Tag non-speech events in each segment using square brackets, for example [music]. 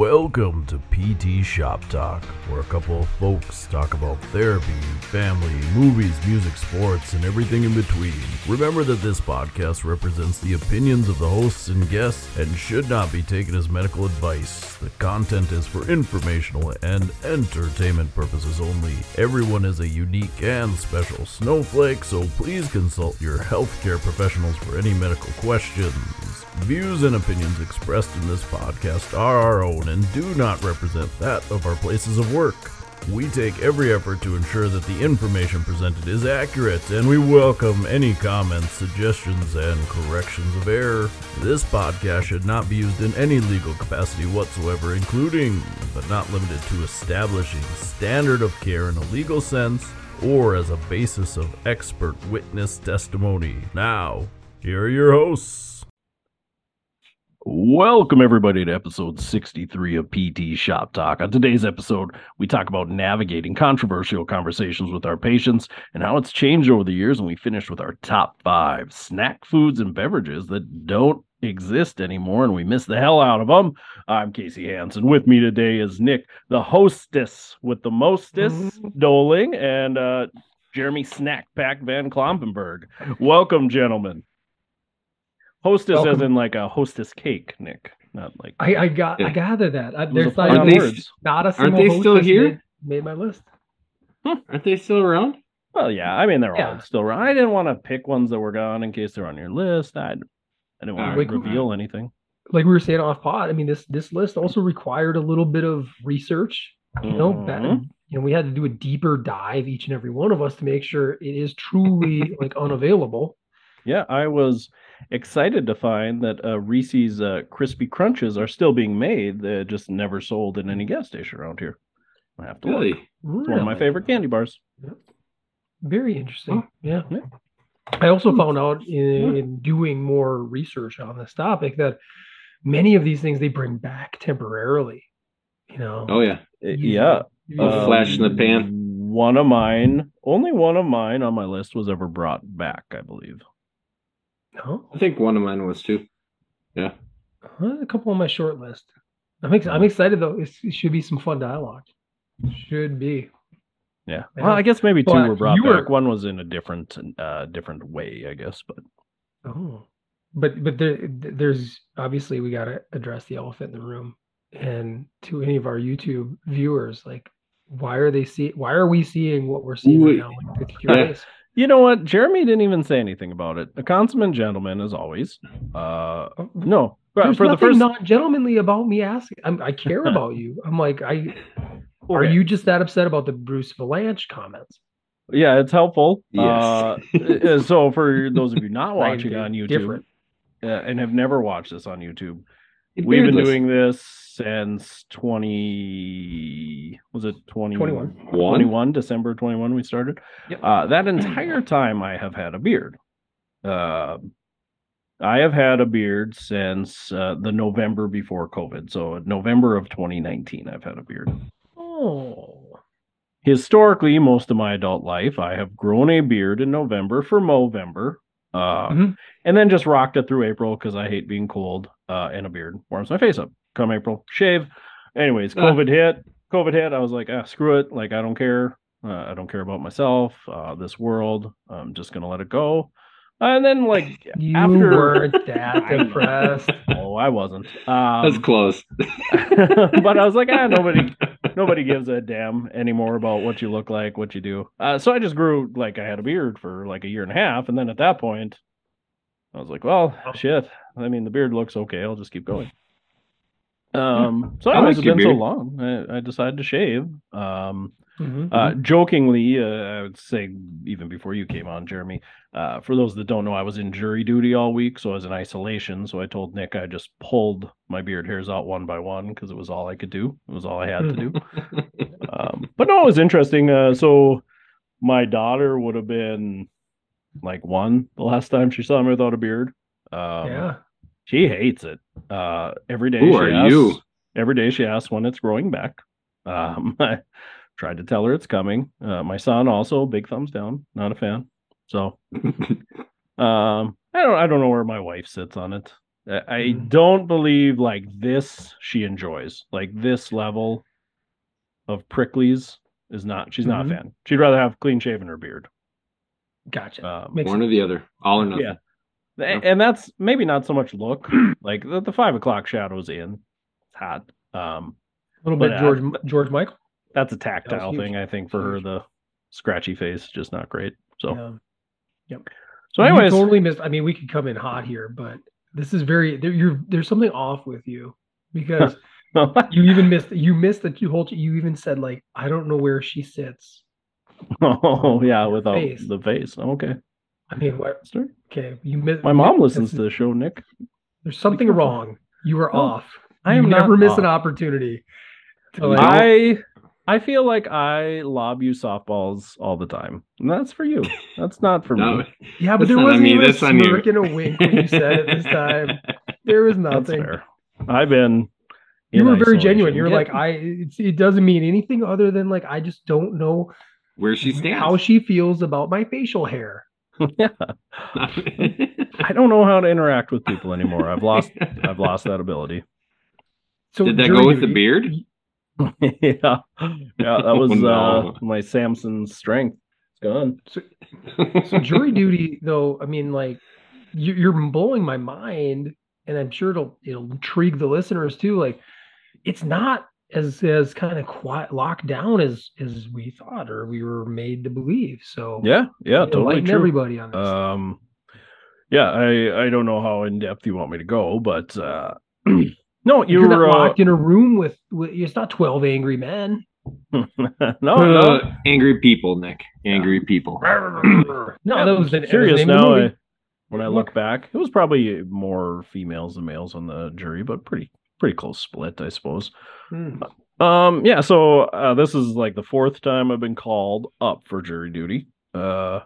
Welcome to PT Shop Talk, where a couple of folks talk about therapy, family, movies, music, sports, and everything in between. Remember that this podcast represents the opinions of the hosts and guests and should not be taken as medical advice. The content is for informational and entertainment purposes only. Everyone is a unique and special snowflake, so please consult your healthcare professionals for any medical questions. Views and opinions expressed in this podcast are our own and do not represent that of our places of work. We take every effort to ensure that the information presented is accurate, and we welcome any comments, suggestions, and corrections of error. This podcast should not be used in any legal capacity whatsoever, including, but not limited to, establishing standard of care in a legal sense or as a basis of expert witness testimony. Now, here are your hosts. Welcome, everybody, to episode 63 of PT Shop Talk. On today's episode, we talk about navigating controversial conversations with our patients and how it's changed over the years. And we finish with our top five snack foods and beverages that don't exist anymore and we miss the hell out of them. I'm Casey Hansen. With me today is Nick, the hostess with the mostest, Mm-hmm. [laughs] Doling, and uh, Jeremy Snack Pack Van Klompenberg. Welcome, gentlemen. Hostess as in like a hostess cake, Nick. Not like I, I got Yeah. I gathered that. I, there's a not, play Aren't on they words. not a aren't they still here? Made, made my list. Aren't they still around? Well, yeah. I mean, they're Yeah. all still around. I didn't want to pick ones that were gone in case they're on your list. I, I didn't want Alright, to cool. reveal anything. Like we were saying off pod, I mean this this list also required a little bit of research. You know, that, Mhm. you know, we had to do a deeper dive each and every one of us to make sure it is truly like unavailable. Yeah, I was excited to find that uh, Reese's uh, crispy crunches are still being made. They're just never sold in any gas station around here. I have to look. Really? It's one of my favorite candy bars. Very interesting. Yeah. Yeah. I also found out in, in doing more research on this topic that many of these things they bring back temporarily. You know. Oh yeah. You- yeah. you- A flash in the pan. One of mine, only one of mine on my list was ever brought back, I believe. No? I think one of mine was too. Yeah. Uh, a couple on my short list. I'm ex- I'm excited though. It's, it should be some fun dialogue. Should be. Yeah. Yeah. Well, I guess maybe two But were brought you back. were- One was in a different, uh, different way, I guess. But Oh, but but there there's obviously we got to address the elephant in the room. And to any of our YouTube viewers, like, why are they see? Why are we seeing what we're seeing right now? Like, with your Yeah. Face? you know what? Jeremy didn't even say anything about it. A consummate gentleman, as always. Uh, no, but There's for the nothing first. non-gentlemanly about me asking. I'm, I care [laughs] about you. I'm like, I are Okay. you just that upset about the Bruce Vilanch comments? Yeah, it's helpful. Yes. Uh, [laughs] uh, so for those of you not watching on YouTube Different. uh, and have never watched this on YouTube, Hey, we've been doing this since 20 was it 20, 21. 21 December 21 we started. Yep. Uh, that entire [clears throat] time I have had a beard. Uh, I have had a beard since uh, the November before COVID. So November of 2019 I've had a beard. Oh, Historically, most of my adult life, I have grown a beard in November for Movember. Uh, Mhm. and then just rocked it through April because I hate being cold. Uh, and a beard warms my face up. Come April, shave. Anyways. COVID hit. COVID hit. I was like, ah, screw it. Like, I don't care. Uh, I don't care about myself, uh, this world. I'm just gonna let it go. And then, like, you after weren't that [laughs] I depressed. oh, I wasn't. That's Um, close. [laughs] but I was like, ah, nobody, [laughs] nobody gives a damn anymore about what you look like, what you do. Uh, so I just grew like I had a beard for like a year and a half, and then at that point, I was like, well, shit. I mean, the beard looks okay. I'll just keep going. [laughs] Um, so I anyways, like it's your been so long. I, I decided to shave. Um, Mhm. uh, jokingly, uh, I would say even before you came on, Jeremy. Uh, for those that don't know, I was in jury duty all week, so I was in isolation. So I told Nick I just pulled my beard hairs out one by one because it was all I could do. It was all I had to do. [laughs] Um, but no, it was interesting. Uh, so my daughter would have been like one the last time she saw me without a beard. Um, yeah. she hates it. Uh, every day. Who she are asks, you? Every day she asks when it's growing back. Um, [laughs] I tried to tell her it's coming. Uh, my son also big thumbs down. Not a fan. So [laughs] um, I don't. I don't know where my wife sits on it. I I Mhm. don't believe like this she enjoys. Like this level of pricklies is not. She's not Mhm. a fan. She'd rather have clean shaven or beard. Gotcha. Um, Makes One or the other. All or nothing. yeah. A- And that's maybe not so much look. [clears throat] like the, the five o'clock shadow's in. It's hot. Um, a little bit George George Michael. that's a tactile huge. thing, I think, for her. The scratchy face, just not great. So, Yeah. Yep. so You anyways, totally missed. I mean, we could come in hot here, but this is very there. You're there's something off with you because [laughs] you even missed. You missed that you whole. You even said like, I don't know where she sits. [laughs] oh yeah, without face. the face. Oh, okay. I mean, what? Okay, you missed. My mom listens to the show, Nick. There's something wrong. You are No, off. I you am never not miss off. an opportunity. To like, I I feel like I lob you softballs all the time. And that's for you. That's not for [laughs] No, me. yeah, but there wasn't me, even a that's on you. smirk and a wink when you said it this time. [laughs] There was nothing. I've been You in were very genuine. You're Get- like, I. It's, it doesn't mean anything other than like I just don't know Where she stands. how she feels about my facial hair. [laughs] yeah. [laughs] I don't know how to interact with people anymore. I've lost I've lost that ability. So Did that go with the beard? [laughs] yeah. Yeah, that was Oh, uh my Samson's strength. It's gone. So jury duty, though, I mean, like you're blowing my mind, and I'm sure it'll it'll intrigue the listeners too. Like, it's not as as kind of quiet locked down as as we thought or we were made to believe. So Yeah, yeah, totally enlighten true. everybody on this. Um, yeah, I I don't know how in depth you want me to go, but uh, [clears throat] no, you're, you're, not uh, locked in a room with, with it's not 12 angry men. no, [laughs] no. Uh, angry people, Nick. Angry people. [clears throat] no, Yeah, that was the curious that was the name of the now. I, movie. when I look back, it was probably more females than males on the jury, but pretty pretty close split, I suppose. Hmm. Um, yeah. So uh, this is like the fourth time I've been called up for jury duty. Uh,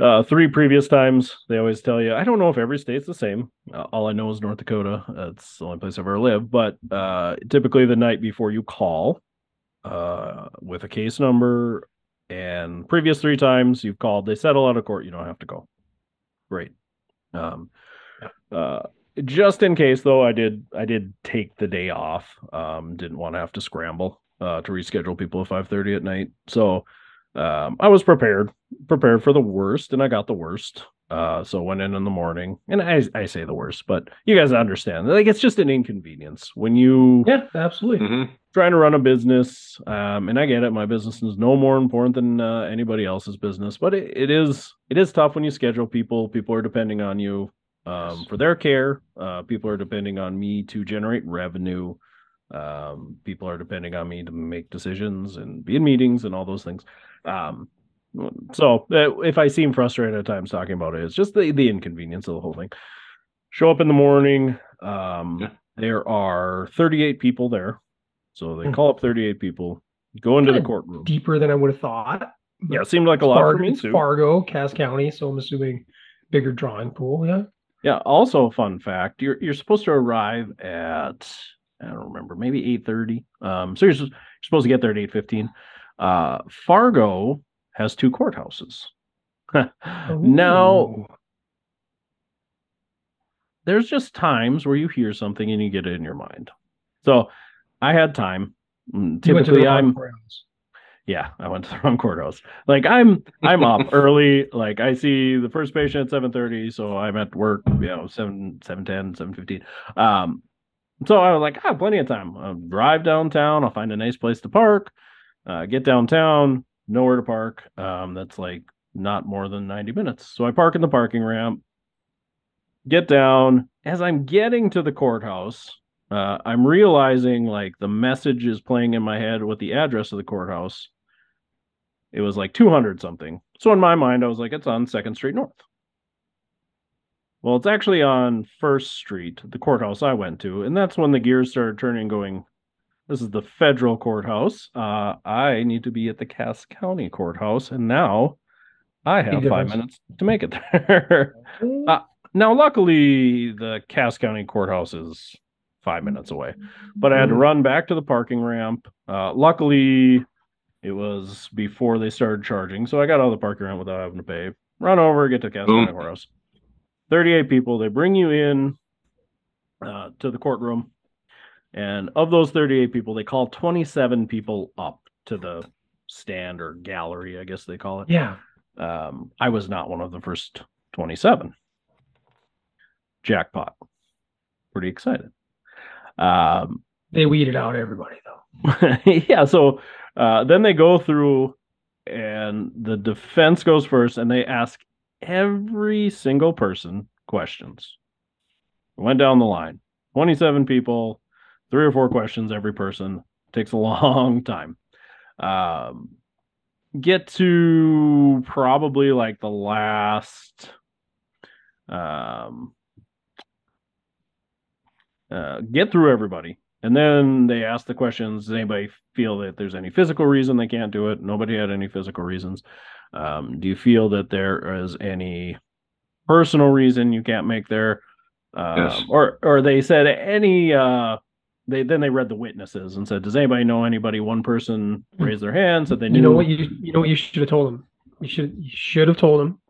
uh, three previous times, they always tell you. I don't know if every state's the same. Uh, all I know is North Dakota. That's the only place I've ever lived. But uh, typically, the night before you call, uh, with a case number, and previous three times you've called, they settle out of court. You don't have to go. Great. Um, uh, just in case though, I did I did take the day off. Um, didn't want to have to scramble uh, to reschedule people at five thirty at night. So um, I was prepared, prepared for the worst, and I got the worst. Uh, so went in in the morning, and I I say the worst, but you guys understand. Like it's just an inconvenience when you Yeah, absolutely. Mhm. trying to run a business um, and i get it my business is no more important than uh, anybody else's business but it, it is it is tough when you schedule people people are depending on you um, Yes. for their care uh, people are depending on me to generate revenue um, people are depending on me to make decisions and be in meetings and all those things um, so uh, if i seem frustrated at times talking about it it's just the, the inconvenience of the whole thing show up in the morning um, Yeah. there are 38 people there so they Hmm. call up 38 people, go into the Kinda courtroom. Deeper than I would have thought. Yeah, it seemed like a lot Fargo, for me too. Fargo, Cass County, so I'm assuming bigger drawing pool. Yeah. Yeah. Also, a fun fact: you're you're supposed to arrive at I don't remember, maybe 8:30. Um, so you're, you're supposed to get there at 8:15. Uh, Fargo has two courthouses. [laughs] now, there's just times where you hear something and you get it in your mind. So I had time. Mm, You went to the Typically, I'm courthouse. Yeah, I went to the [laughs] wrong courthouse. Like I'm I'm up [laughs] early. Like I see the first patient at seven thirty, so I'm at work, you know, seven seven ten, seven fifteen. Um so I was like, ah, plenty of time. I'll drive downtown, I'll find a nice place to park, uh, get downtown, nowhere to park. Um, that's like not more than 90 minutes. So I park in the parking ramp, get down. As I'm getting to the courthouse, uh, I'm realizing like the message is playing in my head with the address of the courthouse. It was like 200 something. So in my mind, I was like, it's on Second Street North. Well, it's actually on First Street, the courthouse I went to, and that's when the gears started turning. Going, this is the federal courthouse. Uh, I need to be at the Cass County courthouse, and now I have five minutes to make it there. [laughs] Uh, now, luckily, the Cass County courthouse is five minutes away, but I had to Mhm. run back to the parking ramp. Uh, luckily, it was before they started charging, so I got out of the parking ramp without having to pay. Run over, get to Cass Boom. 38 people. They bring you in uh, to the courtroom. And of those 38 people, they call 27 people up to the stand or gallery, I guess they call it. Yeah. Um, I was not one of the first 27. Jackpot. Pretty excited. Um, They weeded out everybody though. [laughs] yeah, so uh, then they go through and the defense goes first and they ask every single person questions. Went down the line. 27 people, three or four questions every person. Takes a [laughs] long time. Um, get to probably like the last um uh, get through everybody and then they asked the questions does anybody feel that there's any physical reason they can't do it nobody had any physical reasons um, do you feel that there is any personal reason you can't make there um, Yes. or or they said any uh they then they read the witnesses and said does anybody know anybody one person raised their hand said they knew You know what you you know what you should have told them You should you should have told them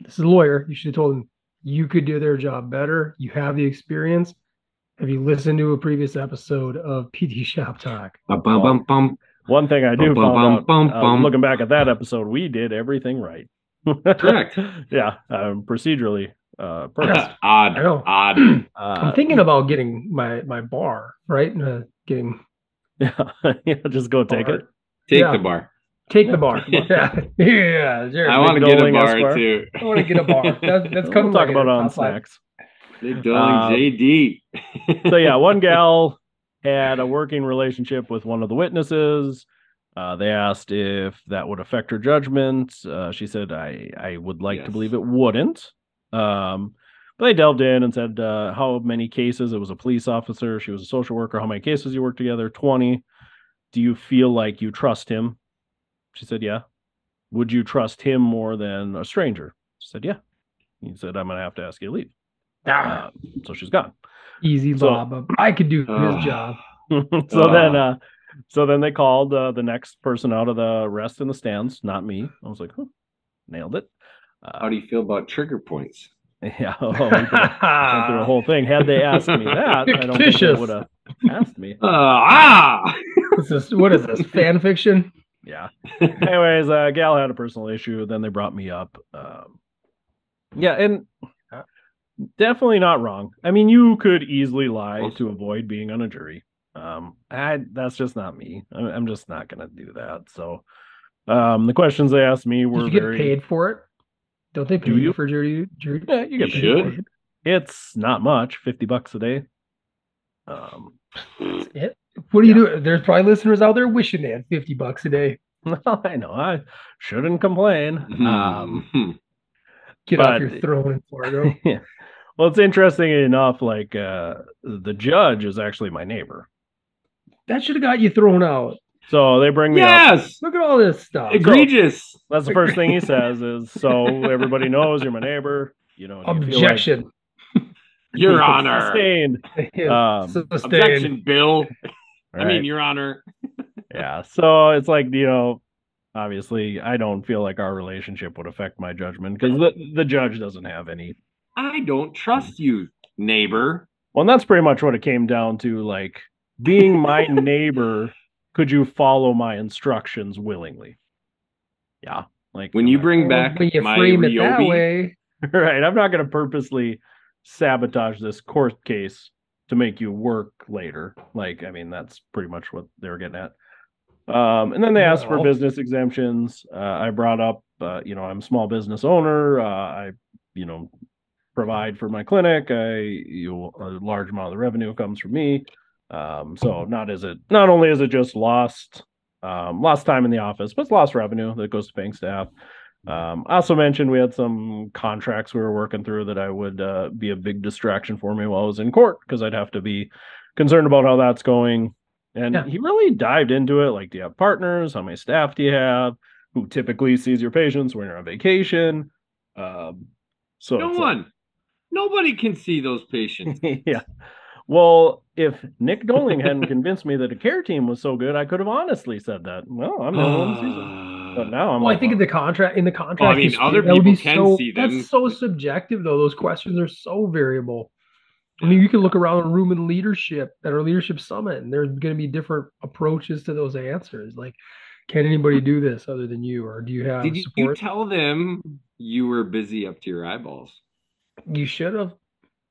This is a lawyer. You should have told them you could do their job better. You have the experience. Have you listened to a previous episode of PT Shop Talk? Bum, bum, bum, bum. One thing I do Bum, bum, found out, bum, uh, bum. looking back at that episode, we did everything right. Correct. [laughs] yeah, um, procedurally uh, perfect. [clears throat] odd. I know. Odd. [clears throat] Uh, I'm thinking about getting my my bar right. Uh, getting [laughs] yeah, yeah, just go take it. Take Yeah. the bar. take the bar. [laughs] yeah, yeah. Sure. I want to get a bar Esquire. too. I want to get a bar. That's that's we'll talk about it on snacks. Big Doling Um, JD. [laughs] so yeah, one gal had a working relationship with one of the witnesses. Uh, they asked if that would affect her judgment. Uh, she said, "I I would like to believe it wouldn't." Um, but they delved in and said, uh, "How many cases?" It was a police officer. She was a social worker. How many cases you worked together? Twenty. Do you feel like you trust him? She said, "Yeah." Would you trust him more than a stranger? She said, "Yeah." He said, "I'm gonna have to ask you to leave." Ah, Uh, so she's gone. easy so- lob. up. I could do his [sighs] job. [laughs] so Ah. then uh so then they called uh, the next person out of the rest in the stands not me i was like huh, nailed it How uh, do you feel about trigger points? [laughs] yeah oh, we could've through a whole thing [laughs] had they asked me that i don't think they Fictitious. would have asked me Uh, ah! This is what is this fan fiction? yeah anyways uh gal had a personal issue then they brought me up um yeah and definitely not wrong i mean you could easily lie to avoid being on a jury um i that's just not me i'm, I'm just not gonna do that so um the questions they asked me were Did you get very paid for it? Don't they pay Do you you? for jury? jury? yeah you get You paid should. it's not much 50 bucks a day um [laughs] What do you Yeah. do? There's probably listeners out there wishing they had fifty bucks a day. well, [laughs] i know i shouldn't complain um Hmm. Get But- off your throne in Fargo. [laughs] yeah. Well, it's interesting enough. Like uh, the judge is actually my neighbor, that should have got you thrown out. so they bring me up. yes! Look at all this stuff. Egregious. That's the first thing he says is, "So everybody knows you're my neighbor." You know, do you like- Objection. [laughs] Your Honor. Sustained. [laughs] Um, Sustained. Objection, Bill. I Right. mean, Your Honor. [laughs] yeah. So it's like you know, obviously, I don't feel like our relationship would affect my judgment because the the judge doesn't have any. I don't trust you, neighbor. Well, and that's pretty much what it came down to. Like being my [laughs] neighbor, could you follow my instructions willingly? Yeah. Like When you bring back when you my frame it that Ryobi, way, [laughs] right, I'm not going to purposely sabotage this court case to make you work later. Like, I mean, that's pretty much what they were getting at. Um, and then they asked for business exemptions. Uh, I brought up, uh, you know, I'm a small business owner. Uh, I, you know, provide for my clinic. I, you a large amount of the revenue comes from me. Um, so not is it not only is it just lost, um, lost time in the office, but it's lost revenue that goes to paying staff. Um, I also mentioned we had some contracts we were working through that I would uh, be a big distraction for me while I was in court because I'd have to be concerned about how that's going. And Yeah. he really dived into it. Like, do you have partners? How many staff do you have? Who typically sees your patients when you're on vacation? Um, so no it's like- one. Nobody can see those patients. [laughs] yeah. Well, if Nick Doling hadn't convinced me that a care team was so good, I could have honestly said that. Well, I'm not one who sees it. [sighs] But now I'm Well, I like, think in the contract, in the contract, mean, you other state- that would be people can so, see them. That's so subjective, though. Those questions are so variable. I mean, you can look around a room in leadership at our leadership summit, and there's going to be different approaches to those answers. Like, can anybody do this other than you, or do you have Did you, you tell them you were busy up to your eyeballs? You should have.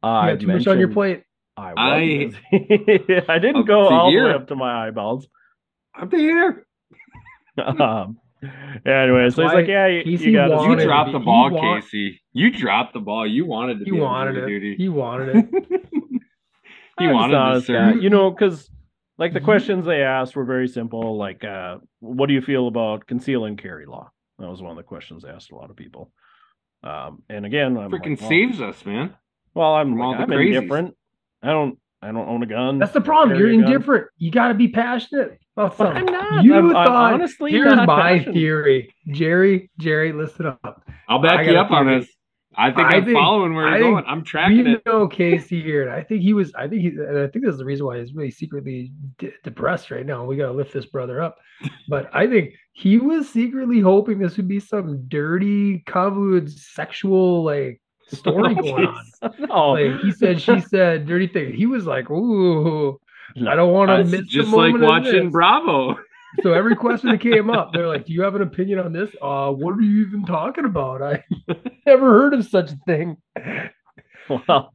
You I had too much on your plate. I, I- [laughs] I didn't go to all the way up to my eyeballs. Up to here. [laughs] um, anyway, so he's like, yeah, you, you got You wanted it. to dropped the ball, want- Casey. You dropped the ball. You wanted to He be on wanted jury it. duty. He wanted [laughs] it. he I'm wanted to honest You know, because like the questions they asked were very simple. Like, uh, what do you feel about conceal and carry law? That was one of the questions they asked a lot of people. Um, and again, I'm Freaking like, well, saves us, man. Well, I'm from all like, the I'm crazies. indifferent. I don't. I don't own a gun. That's the problem. You're carry a gun. indifferent. You got to be passionate about But something. I'm not. You I'm, I'm thought honestly Here's not my passionate. theory, Jerry. Jerry, listen up. I'll back got you a up on this. I think I I'm think- following where I you're going. I'm tracking we it. know Casey here, and I think he was. I think he, and I think this is the reason why he's really secretly de- depressed right now. We got to lift this brother up. But I think he was secretly hoping this would be some dirty, convoluted, sexual like story [laughs] going on. no, oh. Like he said, she said, dirty thing. He was like, "Ooh, No, I don't want to miss Just the like watching this." Bravo. So every question that came up, they're like, "Do you have an opinion on this? Uh, what are you even talking about? I [laughs] never heard of such a thing." well,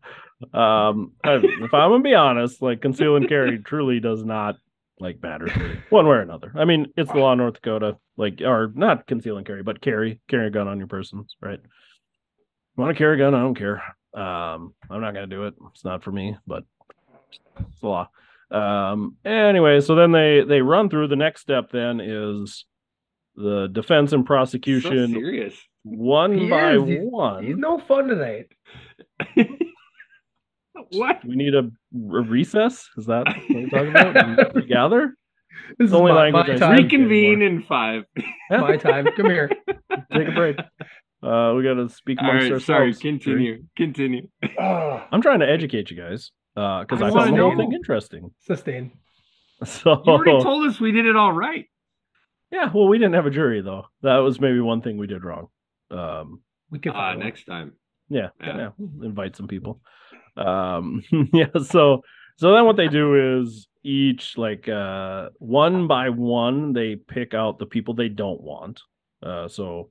um, if I'm gonna be honest, like conceal and carry truly does not like matter one way or another. I mean, it's the law in North Dakota, like or not conceal and carry, but carry carry a gun on your person, right? Want to carry a gun? I don't care. Um, I'm not gonna do it. It's not for me, but it's the law. Um, anyway, so then they they run through the next step. Then is the defense and So prosecution serious. one He by is. He's- one. He's no fun tonight. [laughs] what? We need a, a recess. Is that what we're talking about? [laughs] We gather. This is only my, language my I time. speak. Reconvene in five. My time. Come here. [laughs] Take a break. Uh, we got to speak All amongst right, ourselves. sorry. Continue. Continue. I'm trying to educate you guys because I I, found the whole thing interesting. sustain. So [laughs] You already told us we did it all right. yeah, well, we didn't have a jury though. That was maybe one thing we did wrong. Um, We could Uh, next time. yeah, Yeah. yeah, we'll invite some people. Um, [laughs] yeah, so so then what they do is each like uh one by one they pick out the people they don't want. Uh, so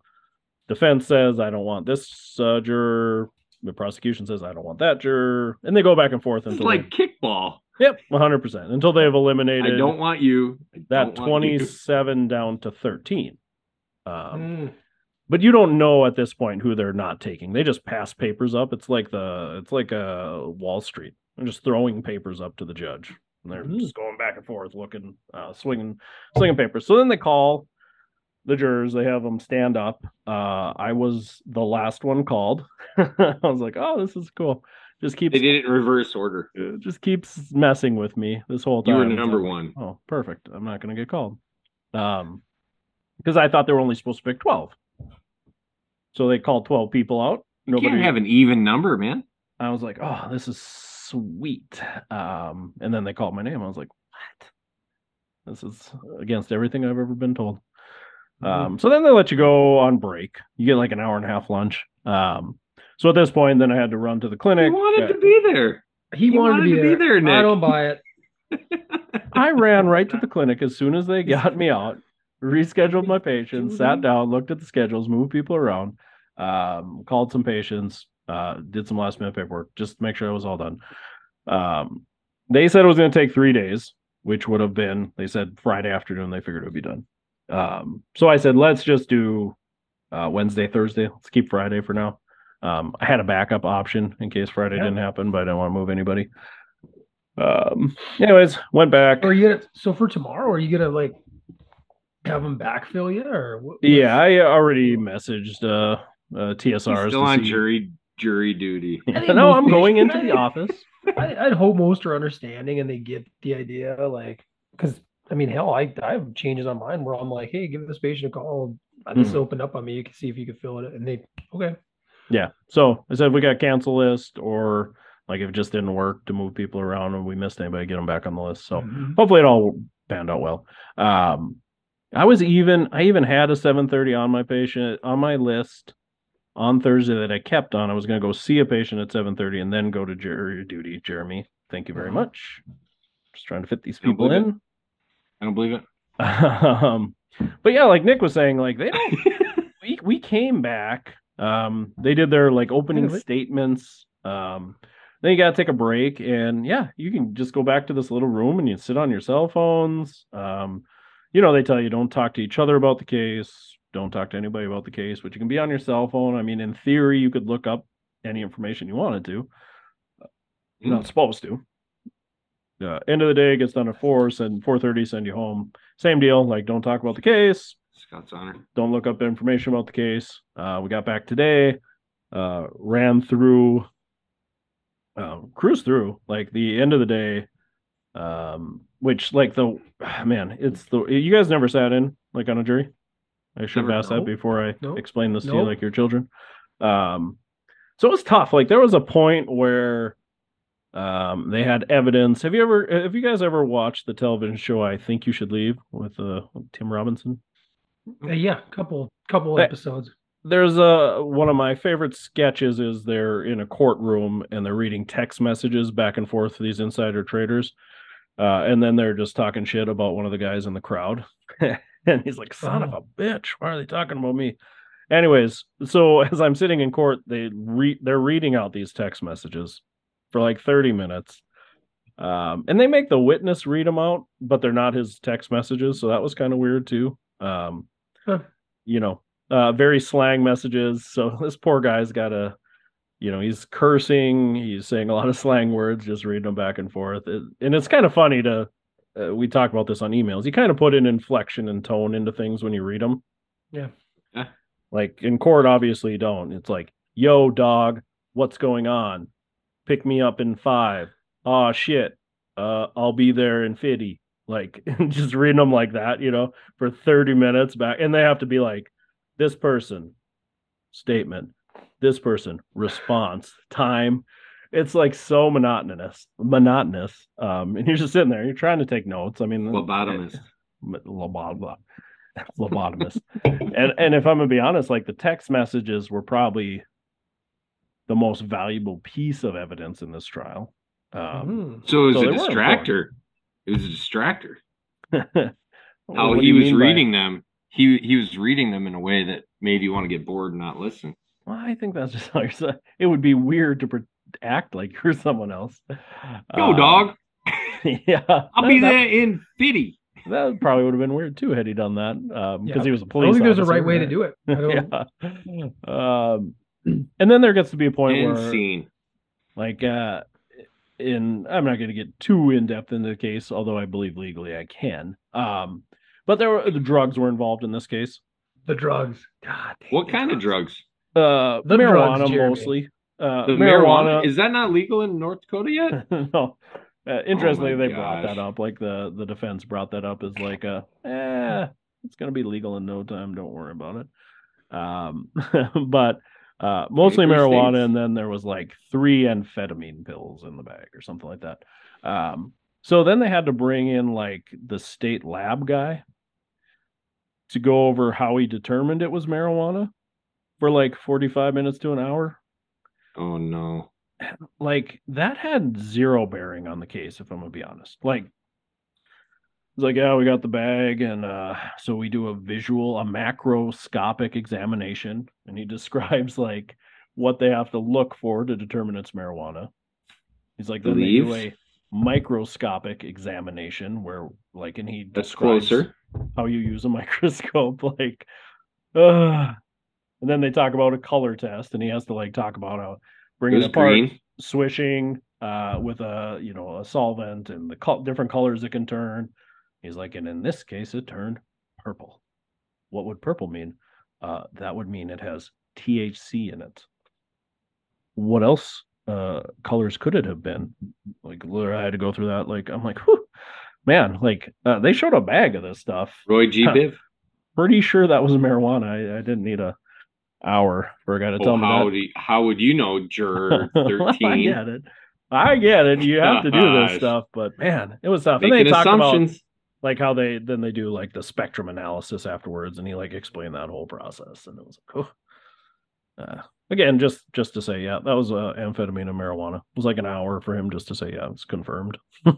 defense says I don't want this uh, juror. The prosecution says I don't want that juror, and they go back and forth It's until like kickball. yep, one hundred percent until they have eliminated I don't want you. That don't want you. twenty-seven down to thirteen. Um, Mm. but you don't know at this point who they're not taking. They just pass papers up. It's like the it's like a Wall Street. They're just throwing papers up to the judge. And they're Mhm. just going back and forth, looking, uh, swinging, swinging papers. So then they call the jurors. They have them stand up. Uh, I was the last one called. [laughs] I was like, oh, this is cool. Just keeps They did it in reverse order. just keeps messing with me this whole time. You were number like, one. Oh, perfect. I'm not going to get called. Um, because I thought they were only supposed to pick 12. So they called 12 people out. You Nobody can't have an even number, man. I was like, "Oh, this is sweet." Um, and then they called my name. I was like, "What? This is against everything I've ever been told." Um, so then they let you go on break. You get like an hour and a half lunch. Um, so at this point, then I had to run to the clinic. You wanted to be there. He, He wanted, to be, there. I Nick. don't buy it. I ran right to [laughs] the clinic as soon as they got me out, rescheduled my patients, sat down, looked at the schedules, moved people around, um, called some patients, uh, did some last minute paperwork just to make sure it was all done. Um, they said it was going to take three days, which would have been, they said Friday afternoon, they figured it would be done. Um, so I said, let's just do uh, Wednesday, Thursday. Let's keep Friday for now. Um, I had a backup option in case Friday Yeah. didn't happen, but I didn't want to move anybody. Um, anyways, went back. Or you gonna so for tomorrow? Are you gonna like have them backfill you or what, Yeah, I already messaged uh, uh He's TSRs. still to on see- jury jury duty. [laughs] I think no, I'm going into the [laughs] office. I, I'd hope most are understanding and they get the idea, like, because I mean, hell, I, I have changes on mine where I'm like, hey, give this patient a call. This Mhm. opened up on me. You can see if you can fill it. And they, okay. Yeah. So I said if we got cancel list or like if it just didn't work to move people around and we missed anybody, get them back on the list. So Mhm. hopefully it all panned out well. Um, I was even I even had a 7:30 on my patient on my list on Thursday that I kept on. I was going to go see a patient at 7:30 and then go to jury duty. Jeremy, thank you very Mhm. much. Just trying to fit these people believe in. I don't believe it. [laughs] um, but yeah, like Nick was saying, like they don't. [laughs] we we came back. Um, they did their like opening Really? statements. Um, then you got to take a break, and yeah, you can just go back to this little room and you sit on your cell phones. Um, you know, they tell you don't talk to each other about the case, don't talk to anybody about the case, but you can be on your cell phone. I mean, in theory, you could look up any information you wanted to. You're not supposed to. Uh, end of the day, gets done at four, send four thirty, send you home. Same deal. Like, don't talk about the case. Scott's honor. Don't look up information about the case. Uh, we got back today. Uh, ran through, uh, cruised through. Like the end of the day, um, which like the [sighs] man, it's the you guys never sat in like on a jury. I should have Never. asked that before I Nope. explained this to you like your children. Um, so it was tough. Like there was a point where um they had evidence. Have you ever have you guys ever watched the television show I Think You Should Leave with uh Tim Robinson? Uh, yeah, couple couple episodes. There's a one of my favorite sketches is they're in a courtroom and they're reading text messages back and forth to these insider traders. Uh, and then they're just talking shit about one of the guys in the crowd. [laughs] and he's like, son of a bitch, why are they talking about me? Anyways, so [laughs] as I'm sitting in court, they re- they're reading out these text messages for like 30 minutes. Um, and they make the witness read them out, but they're not his text messages. So that was kind of weird too. Um, Huh. you know, uh, very slang messages. So [laughs] this poor guy's got a, you know, he's cursing, he's saying a lot of slang words, just reading them back and forth. It- and it's kind of funny to, uh, we talk about this on emails. You kind of put an inflection and tone into things when you read them. Yeah. Yeah. Like in court, obviously you don't. It's like, yo, dog, what's going on? Pick me up in five. Oh shit. Uh, I'll be there in 50. Like [laughs] just reading them like that, you know, for 30 minutes back. And they have to be like, this person, statement, this person, response, time. It's like so monotonous, monotonous. Um, and you're just sitting there, you're trying to take notes. I mean, Lobotomist. [laughs] lobotomist, lobotomist. and and if I'm gonna be honest, like the text messages were probably the most valuable piece of evidence in this trial. Um, Mhm. So it was So a distractor. It was a distractor. [laughs] what How he was mean by- reading them. He he was reading them in a way that made you want to get bored and not listen. Well, I think that's [laughs] just how you're. It would be weird to pre- act like you're someone else. Yo, Um, dog. [laughs] Yeah, I'll be that- there in fifty. That probably would have been weird too had he done that, because Yeah. he was a police. I don't think there's a right way to do it. I don't, yeah. Um, and then there gets to be a point And where, scene. like, uh, in I'm not going to get too in depth into the case, although I believe legally I can. Um, but there were the drugs were involved in this case. the drugs. God. dang What the kind of drugs? Uh, The marijuana drugs, mostly. Uh, The marijuana. marijuana is that not legal in North Dakota yet? [laughs] no. Uh, interestingly, Oh my they brought that up. Like the the defense brought that up as like a, eh, it's gonna be legal in no time. Don't worry about it. Um, [laughs] but uh, mostly marijuana, states. and then there was like three amphetamine pills in the bag or something like that. Um, so then they had to bring in like the state lab guy to go over how he determined it was marijuana for like forty five minutes to an hour Oh no. like that had zero bearing on the case if i'm gonna be honest like it's like yeah we got the bag and uh so we do a visual a macroscopic examination and he [laughs] describes like what they have to look for to determine it's marijuana he's like then they do a microscopic examination where like and he That's describes closer. how you use a [laughs] microscope like uh and then they talk about a color test and he has to like talk about how bring it was apart green. swishing uh with a you know a solvent and the col- different colors it can turn he's like and in this case it turned purple what would purple mean uh that would mean it has thc in it what else uh colors could it have been like i had to go through that like i'm like Whew, man like uh, they showed a bag of this stuff Roy G. Biv. pretty sure that was marijuana i, I didn't need a hour for a guy to Oh, tell me how, that you- how would you know, juror [laughs] I get it. I get it. You have to do this [laughs] stuff, but man, it was tough. And they Making talked about. Like how they then they do like the spectrum analysis afterwards, and he like explained that whole process, and it was like, oh. Uh, again, just just to say, yeah, that was uh, amphetamine and marijuana. It was like an hour for him just to say, yeah, it's confirmed. [laughs] yeah,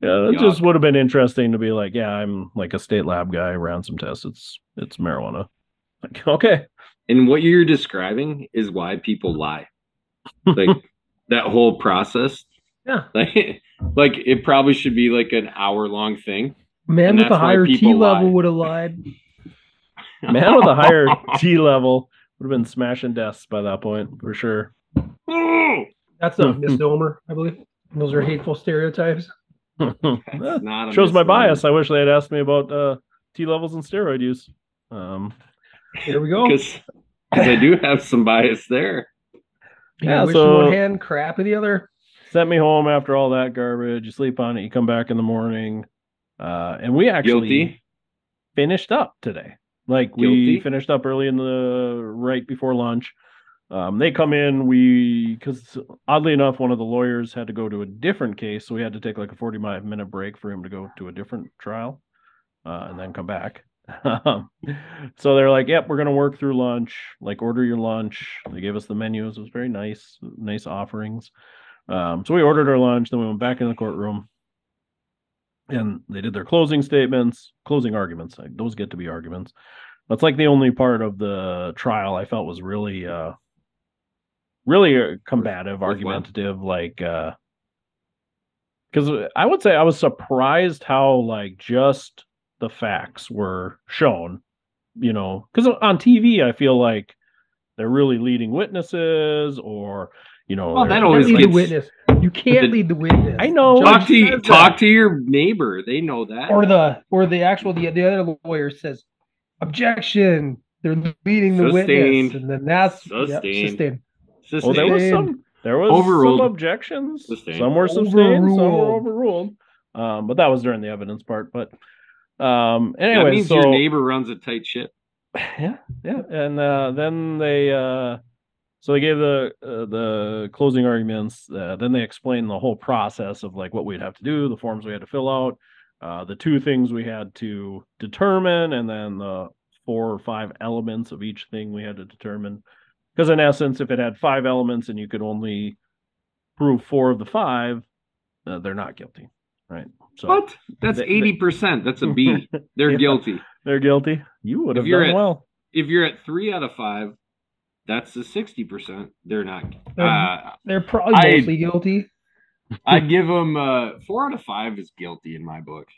it just would have been interesting to be like, yeah, I'm like a state lab guy, ran some tests. It's it's marijuana. Like, [laughs] okay, And what you're describing is why people lie. Like [laughs] that whole process. Yeah. Like, like it probably should be like an hour long thing. Man And with a higher T level would have lied. [laughs] man with a higher [laughs] T level would have been smashing desks by that point for sure. That's a [laughs] misnomer, I believe. Those are hateful stereotypes. That's That not shows my bias. I wish they had asked me about uh, T levels and steroid use. Um, Here we go. because I do have some bias there. You yeah, got wish so- one hand, crap in the other. Sent me home after all that garbage. You sleep on it. You come back in the morning, uh, and we actually Guilty. finished up today. Like we Guilty? finished up early in the right before lunch. Um, they come in. We because oddly enough, one of the lawyers had to go to a different case, so we had to take like a forty-five minute break for him to go to a different trial, uh, and then come back. Um, [laughs] so they're like, "Yep, we're gonna work through lunch. Like, order your lunch." They gave us the menus. It was very nice, nice offerings. Um, so we ordered our lunch, then we went back in the courtroom, and they did their closing statements, closing arguments. Like, those get to be arguments. That's like the only part of the trial I felt was really, uh, really uh, combative, with argumentative. Like, uh, because I would say I was surprised how like just the facts were shown. You know, because on TV I feel like they're really leading witnesses, or you know, Well, they're- that You always can't lead the witness. You can't the- lead the witness. I know. Talk to you, talk to your neighbor. They know that. or the or the actual the, the other lawyer says objection. They're leading the Sustained. witness, and then that's yep, Sustained. sustained. Well, there was some there was Overruled. some objections. Sustained. Some were sustained, some were Overruled. overruled. Um, but that was during the evidence part. But um, that anyway, means so your neighbor runs a tight ship. [sighs] yeah, yeah, and uh, then they uh, so they gave the uh, the closing arguments. Uh, then they explained the whole process of like what we'd have to do, the forms we had to fill out, uh, the two things we had to determine, and then the four or five elements of each thing we had to determine. Because in essence, if it had five elements and you could only prove four of the five, uh, they're not guilty, right? So What? That's eighty percent. That's a B. [laughs] They're Yeah. guilty. they're guilty. You would have done at- well. If you're at three out of five, that's the sixty percent. They're not. They're- Uh, They're probably I- mostly guilty. I [laughs] give them uh, four out of five is guilty in my book.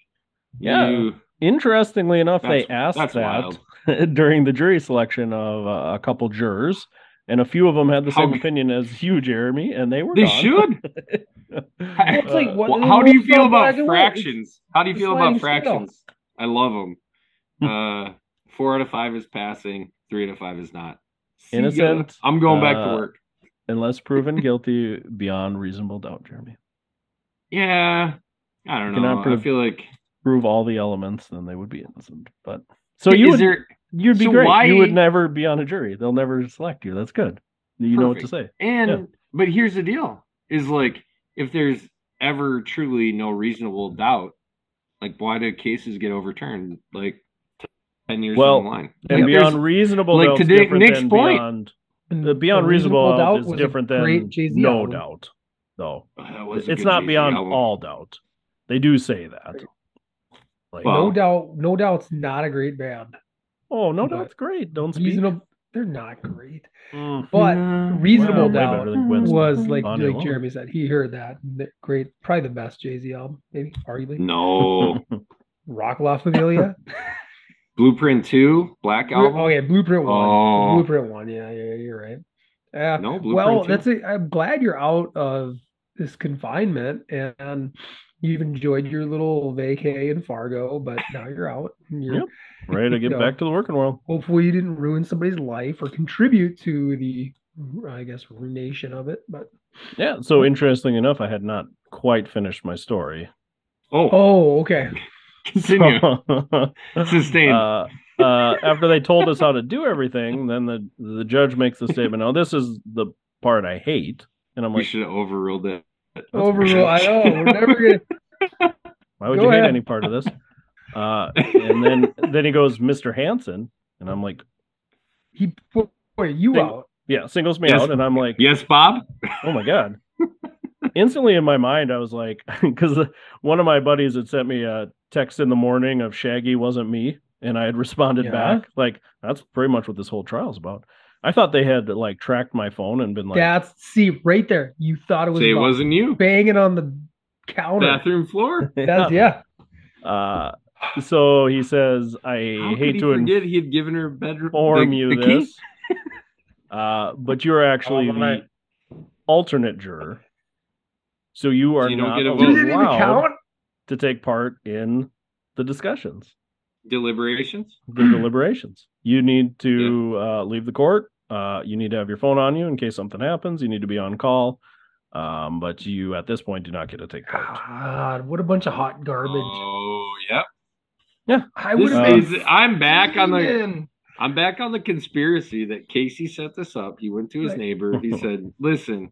Yeah. You- Interestingly enough, they asked that wild. [laughs] during the jury selection of uh, a couple jurors, and a few of them had the same g- opinion as you, Jeremy, and they were They gone. should. [laughs] it's like, what- Well, how do you feel about black and white. fractions? How do you feel about fractions? I love them. Uh, four out of five is passing. Three out of five is not. See ya. Innocent, [laughs] I'm going back to uh, work. Unless proven guilty beyond reasonable doubt, Jeremy. Yeah, I don't You know. I feel like Prove all the elements, then they would be innocent. But so you would, there you'd be so great. why- You would never be on a jury. They'll never select you. That's good. You know what to say. and Yeah. but here's the deal: is like if there's ever truly no reasonable doubt, like why do cases get overturned like ten years Well, down the line? And Like, beyond there's- reasonable like doubt to is Nick- different Nick's than point. beyond the beyond A reasonable doubt is different than Jay-Z no album. doubt, though. [sighs] that was a It's not Jay-Z beyond album. all doubt. They do say that. Like, Well- no doubt, no doubt's not a great band. oh no, but doubt's great. Don't speak. Reasonable, they're not great, Mm. but Yeah. reasonable Well, doubt better than Gwen was like Stefani like alone. Jeremy said. He heard that great, probably the best Jay Z album, maybe arguably. No, [laughs] Roc La Familia. [laughs] Blueprint Two, Black Album. oh yeah, Blueprint One. Oh. Blueprint One. Yeah, yeah, you're right. Yeah. No, Blueprint well, 2. that's a, I'm glad you're out of this confinement and you've enjoyed your little vacay in Fargo, but now you're out. And you're, Yep. Ready to get No. [laughs] back to the working world. Hopefully, you didn't ruin somebody's life or contribute to the, I guess, ruination of it. But Yeah. So interesting enough, I had not quite finished my story. Oh, oh, okay. Continue. [laughs] Sustained. uh, uh, after they told us how to do everything, then the the judge makes the statement. Oh, this is the part I hate, and I'm we like, should have overruled it. Overrule. I know. We're never gonna. [laughs] Why would Go you hate any part of this? Uh, and then then he goes, Mr. Hanson, and I'm like, He put you Ding. out. yeah, singles me Yes. out, and I'm like, Yes, Bob. oh my god. Instantly in my mind, I was like, [laughs] because one of my buddies had sent me a text in the morning of Shaggy wasn't me, and I had responded Yeah. back like, that's pretty much what this whole trial's about. I thought they had like tracked my phone and been like, That's see right there. You thought it was Say it wasn't you. banging on the counter. Bathroom floor. [laughs] That's yeah. Uh, so he says, I How could hate he to forget he had given her bedroom inform the, you the this, uh, but you're actually Oh, my. the alternate juror. So you are you don't not get a You vote. didn't even allowed count. To take part in the discussions, deliberations. the deliberations. You need to uh, leave the court. Uh, you need to have your phone on you in case something happens. You need to be on call. Um, but you, at this point, do not get to take part. God, what a bunch of hot garbage. Oh, yep. Yeah, I This would have is, I'm back on the the. I'm back on the conspiracy that Casey set this up. He went to his Right. neighbor. He [laughs] said, "Listen,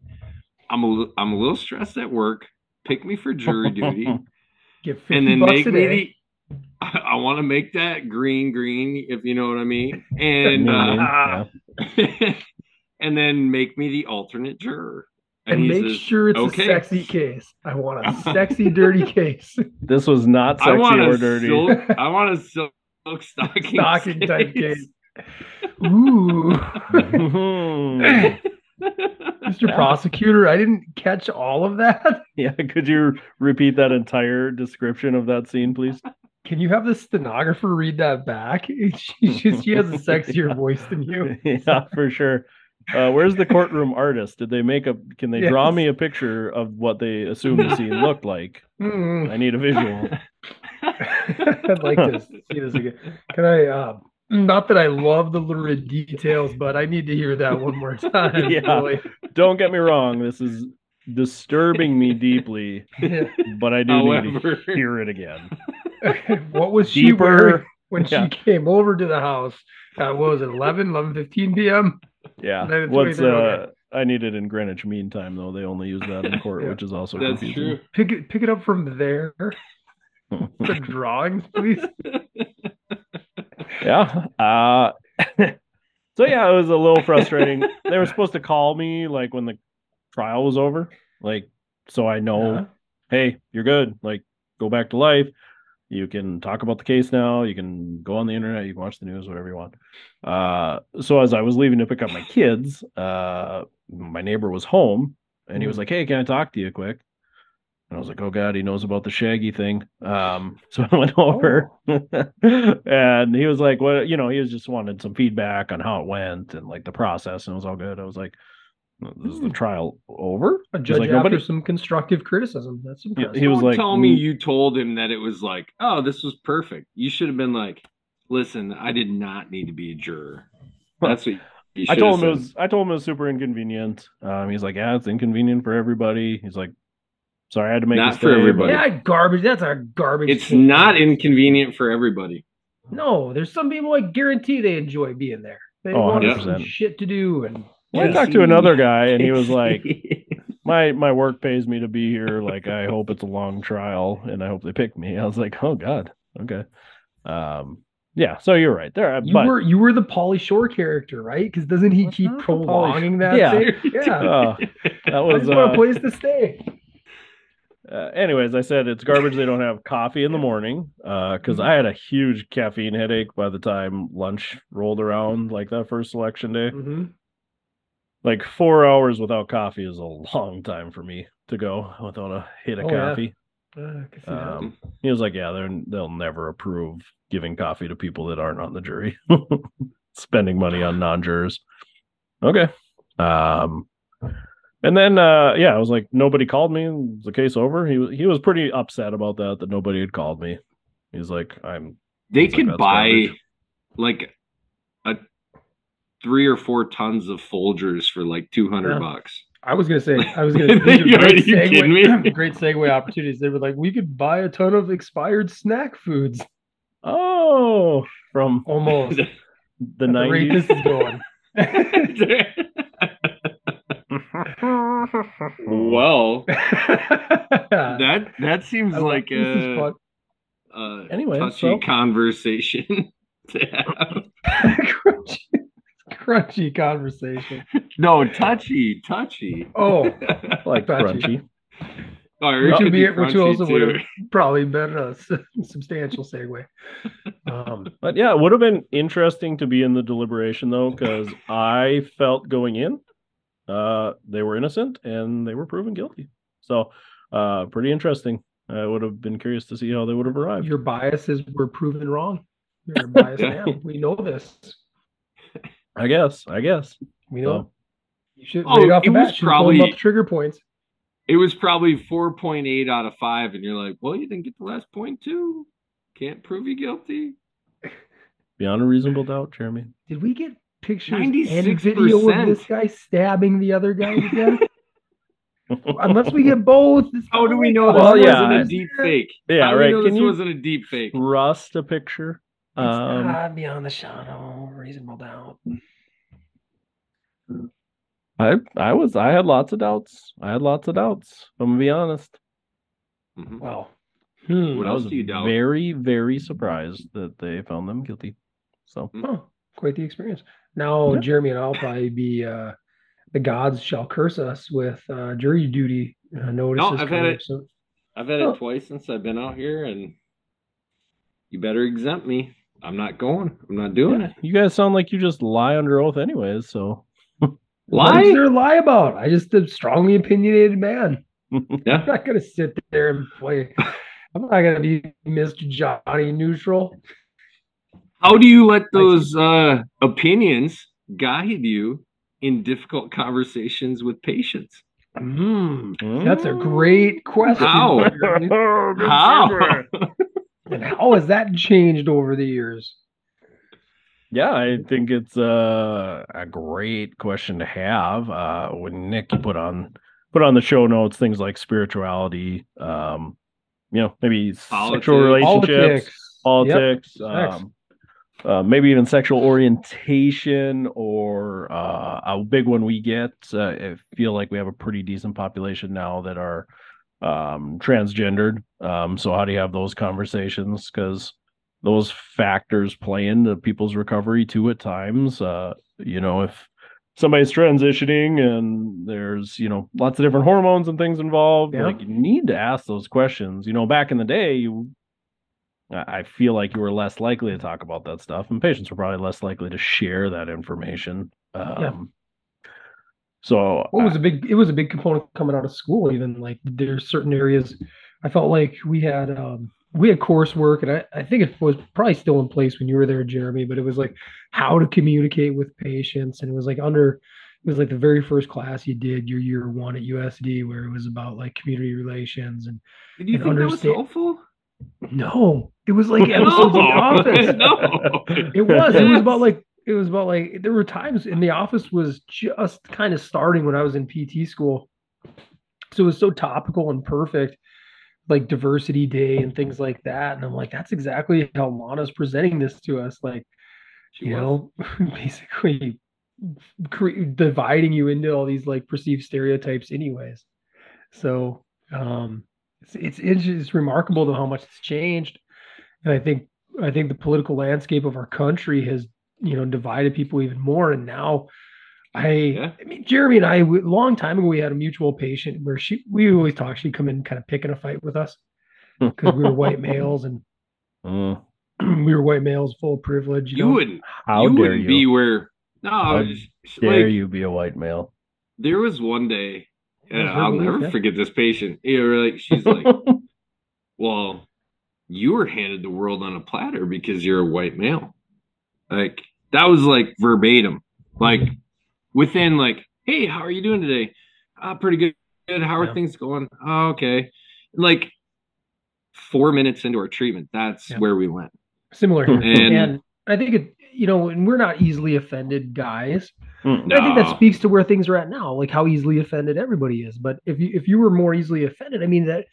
I'm a li- I'm a little stressed at work. Pick me for jury duty, [laughs] Get fifty and then bucks make a me day. the. [laughs] I, I want to make that green green, if you know what I mean, [laughs] and uh, yeah. [laughs] and then make me the alternate juror. and he make says, sure it's "Okay." a sexy case. I want a sexy, dirty case. This was not I sexy want or dirty. silk. I want a silk stocking, Stocking type case. case. Ooh, [laughs] Mr. Prosecutor, I didn't catch all of that. [laughs] yeah, could you repeat that entire description of that scene, please? Can you have the stenographer read that back? [laughs] She, she, she has a sexier voice than you. yeah, for sure. Uh, where's the courtroom artist? Did they make a? Can they draw me a picture of what they assume the scene looked like? Mm. I need a visual. I'd like to see this again. Can I? Uh, not that I love the lurid details, but I need to hear that one more [laughs] time. Yeah. Billy. Don't get me wrong. This is disturbing me deeply, [laughs] but I do need to [laughs] hear it again. what was she wearing Deeper. when Yeah. she came over to the house? Uh, what was it, 11, 11, 15 p.m.? Yeah. What's uh? okay. I need it in Greenwich Mean Time though. They only use that in court, Yeah. which is also that's confusing. true. Pick it, pick it up from there. The drawings, please. Yeah. Uh, [laughs] so yeah, it was a little frustrating. they were supposed to call me like when the trial was over, like so I know, Yeah. hey, you're good. Like go back to life. You can talk about the case now. You can go on the internet. You can watch the news, whatever you want. Uh, so as I was leaving to pick up my kids, uh, my neighbor was home, and he was Mhm. like, "Hey, can I talk to you quick?" And I was like, "Oh God, he knows about the Shaggy thing." Um, [laughs] so I went over, [laughs] and he was like, "Well, you know, he was just wanted some feedback on how it went and like the process, and it was all good." I was like, "Is the Hmm. trial over?" A He's judge like, after "Nobody." some constructive criticism. That's impressive. he was Don't like, tell me "Mm." you told him that it was like, oh, this was perfect. You should have been like, listen, I did not need to be a juror. That's what you I told him have it was. I told him it was super inconvenient. Um, he's like, "Yeah, it's inconvenient for everybody." He's like, "Sorry, I had to make Not this for day, everybody. yeah, garbage. That's a garbage. It's can. not inconvenient for everybody. No, there's some people I guarantee they enjoy being there. They Oh, want 100%. some shit to do and Well, I talked to another guy, and he was [laughs] like, "My my work pays me to be here. Like, I hope it's a long trial, and I hope they pick me." I was like, "Oh God, okay." Um, yeah. So you're right there, you but were you were the Pauly Shore character, right? Because doesn't he keep not prolonging that? Yeah. [laughs] yeah. uh, that I was just want uh, a place to stay. Uh, anyways, I said it's garbage they don't have coffee in the morning because Mhm. I had a huge caffeine headache by the time lunch rolled around, like that first election day. Mhm. Like four hours without coffee is a long time for me to go without a hit of Oh, yeah. coffee. Uh, see that. Um, he was like, "Yeah, they're they'll never approve giving coffee to people that aren't on the jury, [laughs] spending money on non-jurors." Okay. Um, and then uh, yeah, I was like, nobody called me. The case over? He was he was pretty upset about that that nobody had called me. He's like, I'm They It's like, could buy garbage. like a three or four tons of Folgers for like two hundred Yeah. bucks. I was gonna say, I was gonna. [laughs] These are You- great, are you kidding segue, me? [laughs] great segue opportunities. They were like, we could buy a ton of expired snack foods. oh from Almost. [laughs] the At the rate nineties. this is going. [laughs] well, that [laughs] that that seems like this is uh, a Anyway, touchy so- conversation [laughs] to have. crunchy, crunchy conversation. No, touchy, touchy. Oh, like Gotcha. crunchy. Oh, I heard to you be be it, which crunchy also would have probably been a s- substantial segue. Um, But yeah, it would have been interesting to be in the deliberation though, because I felt going in, uh, they were innocent and they were proven guilty. So, uh, pretty interesting. I would have been curious to see how they would have arrived. your biases were proven wrong. You're a biased Yeah. [laughs] man. We know this. I guess. I guess. We know. So, You should Oh, right off the it bat. was should have told him probably- about trigger points. It was probably 4.8 out of 5, and you're like, well, you didn't get the last point too? Can't prove you guilty? [laughs] beyond a reasonable doubt, Jeremy. Did we get pictures and video 96%. of this guy stabbing the other guy again? [laughs] Unless we get both. it's How do we know not this Well, yeah, wasn't I- a deep fake? Yeah, How do we right. know Can this you wasn't a deep fake? Rust a picture. It's Um, not beyond the shadow, reasonable doubt. I I was I had lots of doubts. I had lots of doubts. I'm gonna be honest. Mhm. Well, hmm. What I else was do you doubt? very very surprised that they found them guilty. So Oh, quite the experience. Now, Yeah. Jeremy and I'll probably be uh, the gods shall curse us with uh, jury duty uh, notices. I've had it. up soon. I've had Oh. it twice since I've been out here, and you better exempt me. I'm not going. I'm not doing yeah, it. you guys sound like you just lie under oath anyways. So What is Lie? there lie about? I just a strongly opinionated man. [laughs] yeah. I'm not gonna sit there and play. I'm not gonna be Mr. Johnny Neutral. How do you let those uh, opinions guide you in difficult conversations with patients? Hmm, that's a great question. How? [laughs] How? [laughs] And how has that changed over the years? Yeah, I think it's uh, a great question to have. Uh, when Nic you put on put on the show notes things like spirituality, um, you know, maybe sexual relationships, Politics. politics, Sex. um, uh, maybe even sexual orientation, or uh, a big one we get. Uh, I feel like we have a pretty decent population now that are um, transgendered. Um, so how do you have those conversations? Because those factors play into people's recovery too at times. Uh, you know, if somebody's transitioning and there's, you know, lots of different hormones and things involved, Yeah. like you need to ask those questions. You know, back in the day, you I I feel like you were less likely to talk about that stuff, and patients were probably less likely to share that information. Um, So, What was a big? It was a big component coming out of school. Even like there's certain areas. I felt like we had um, we had coursework, and I, I think it was probably still in place when you were there, Jeremy. But it was like how to communicate with patients, and it was like under. It was like the very first class you did your year one at USD, where it was about like community relations and Did you And think that was helpful? no, it was like [laughs] episodes in the office. [laughs] no. It was. It was about like it was about like there were times in the office was just kind of starting when I was in PT school. So it was so topical and perfect, like diversity day and things like that. And I'm like, that's exactly how Lana's presenting this to us. Like, you know, [laughs] basically cre- dividing you into all these like perceived stereotypes, anyways. So um, it's it's it's remarkable to how much it's changed, and I think I think the political landscape of our country has you know divided people even more. And now, I Yeah. I mean Jeremy and I a long time ago we had a mutual patient where she we always talk she'd come in kind of picking a fight with us [laughs] because we were white males and Mm, [clears throat] we were white males full of privilege. You, You know? wouldn't. how you dare wouldn't you? be where. No, How just- dare like, you be a white male? There was one day, and I'll never yeah. forget this patient. You know, like she's like, [laughs] "Well, you were handed the world on a platter because you're a white male." Like that was like verbatim, like within like, "Hey, how are you doing today?" Ah, pretty good. How are Yeah. things going? Oh, okay. Like four minutes into our treatment, that's Yeah. where we went. similar. And- And, I think it, you know, and we're not easily offended guys. Mm, And I think that speaks to where things are at now, like how easily offended everybody is. But if you if you were more easily offended, I mean that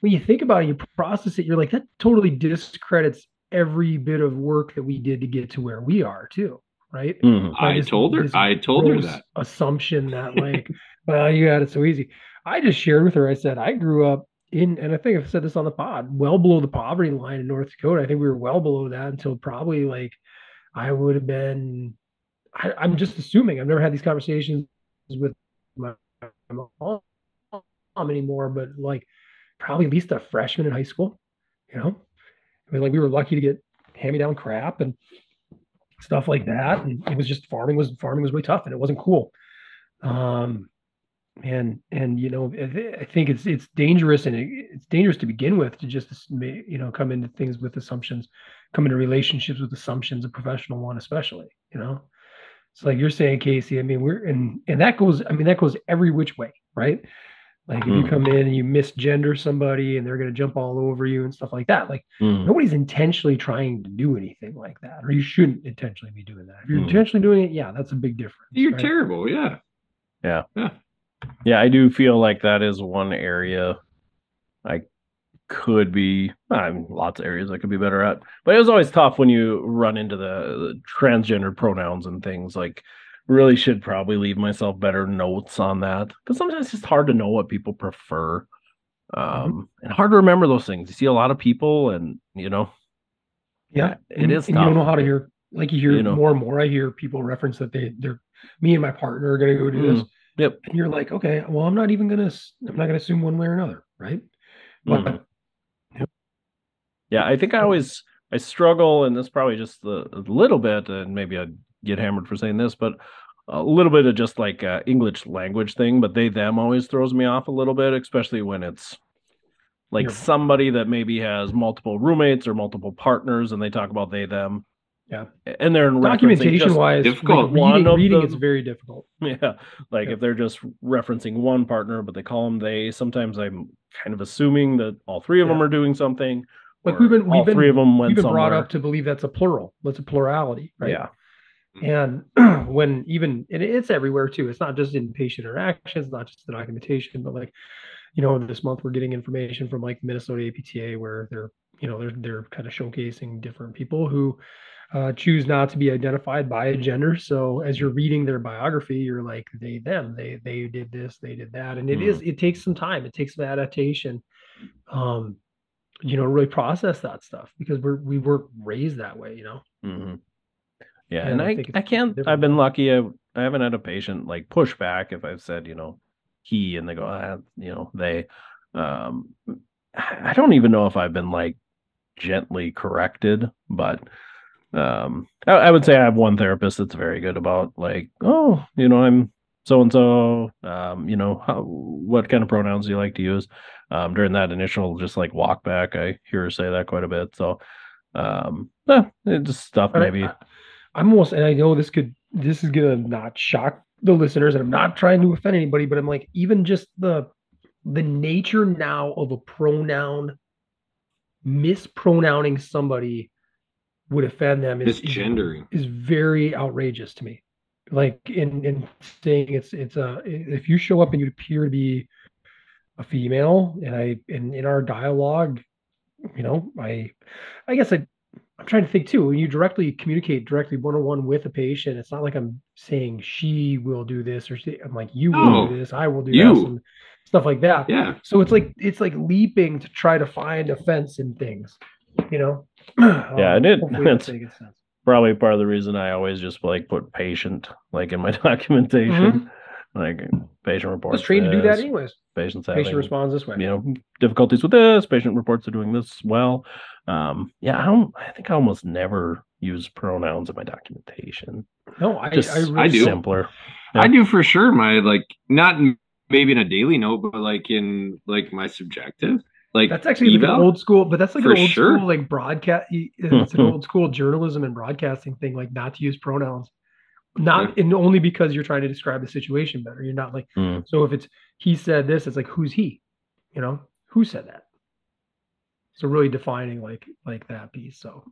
when you think about it, you process it, you're like that totally discredits every bit of work that we did to get to where we are too, right? mhm. By I this- told her. I told her that. assumption that [laughs] like, well, you had it so easy. I just shared with her. I said I grew up in, and I think I've said this on the pod, well below the poverty line in North Dakota. I think we were well below that until probably like I would have been. I, I'm just assuming. I've never had these conversations with my, my mom anymore, but like probably at least a freshman in high school. You know, I mean, like we were lucky to get hand-me-down crap and stuff like that, and it was just farming was farming was really tough, and it wasn't cool. Um, and and you know I, th- I think it's it's dangerous and it, it's dangerous to begin with to just you know come into things with assumptions come into relationships with assumptions a professional one especially you know it's like you're saying casey i mean we're and and that goes i mean that goes every which way right like if you Mm. come in and you misgender somebody and they're going to jump all over you and stuff like that like Mm. nobody's intentionally trying to do anything like that or you shouldn't intentionally be doing that if you're Mm. intentionally doing it yeah that's a big difference You're right? terrible. Yeah. Yeah. Yeah. Yeah, I do feel like that is one area I could be. I mean, lots of areas I could be better at, but it was always tough when you run into the, the transgender pronouns and things. Like, really should probably leave myself better notes on that because sometimes it's just hard to know what people prefer, um, and hard to remember those things. You see a lot of people, and you know, Yeah, it and, is And you don't know how to hear. Like you hear You know. more and more. I hear people reference that they they're me and my partner are going to go do this. Mm, yep. And you're like, okay, well, I'm not even to. I'm not to assume one way or another, right? But Mhm. Yeah, I think I always I struggle, and this probably just a, a little bit, and maybe I'd get hammered for saying this, but a little bit of just like uh, English language thing. But they them always throws me off a little bit, especially when it's like Yeah. somebody that maybe has multiple roommates or multiple partners, and they talk about they them. Yeah. and they're documentation wise difficult. Like One reading, of reading them- it's very difficult. [laughs] Yeah, like Yeah. if they're just referencing one partner, but they call them they. Sometimes I'm kind of assuming that all three of them are doing something. Like we've been we've been three of them went we've been brought up to believe that's a plural. That's a plurality, right? Yeah. And [clears throat] when even and it's everywhere too. It's not just in patient interactions, not just the documentation, but like, you know, this month we're getting information from like Minnesota APTA where they're, you know, they're they're kind of showcasing different people who uh, choose not to be identified by a gender. So as you're reading their biography, you're like they them they they did this they did that, and it is it takes some time. It takes some adaptation, um, you know, to really process that stuff because we're we weren't raised that way, you know. hmm Yeah, Yeah, and I I, I, can't. different. I've been lucky. I, I haven't had a patient like push back if I've said, you know, he, and they go, ah, you know, they. Um, I don't even know if I've been like gently corrected, but um, I, I would say I have one therapist that's very good about like, oh, you know, I'm so and so. Um, you know, how, what kind of pronouns do you like to use? Um, during that initial just like walk back, I hear her say that quite a bit. So, um, yeah, it's just stuff But I- maybe. I'm almost, and I know this could, this is gonna not shock the listeners, and I'm not trying to offend anybody, but I'm like, even just the, the nature now of a pronoun, mispronouncing somebody would offend them is, is, Misgendering. is very outrageous to me. Like in in saying it's it's a if you show up and you appear to be a female, and I in in our dialogue, you know, I I guess I I'm trying to think too. When you directly communicate directly one on one with a patient, it's not like I'm saying she will do this or she, I'm like you will No, do this, I will do you. this, and stuff like that. Yeah. So it's like it's like leaping to try to find offense in things, you know. [clears throat] Yeah, Um, it did. that's It's- making sense. Probably part of the reason I always just like put patient like in my [laughs] documentation, like patient I reports. was trained to do that anyways. Patients having Patient responds this way. you know difficulties with this. Patient reports are doing this well. Um, yeah, I don't. I think I almost never use pronouns in my documentation. No, I, Just I, really, I do. simpler. Yeah. I do for sure. My like not maybe in a daily note, but like in like my subjective. Like That's actually like an old school, but that's like For an old sure. school like broadcast. It's an [laughs] old school journalism and broadcasting thing, like not to use pronouns. Not and only because you're trying to describe the situation better. You're not like Mm. so if it's he said this, it's like who's he? You know who said that? So really defining like like that piece. So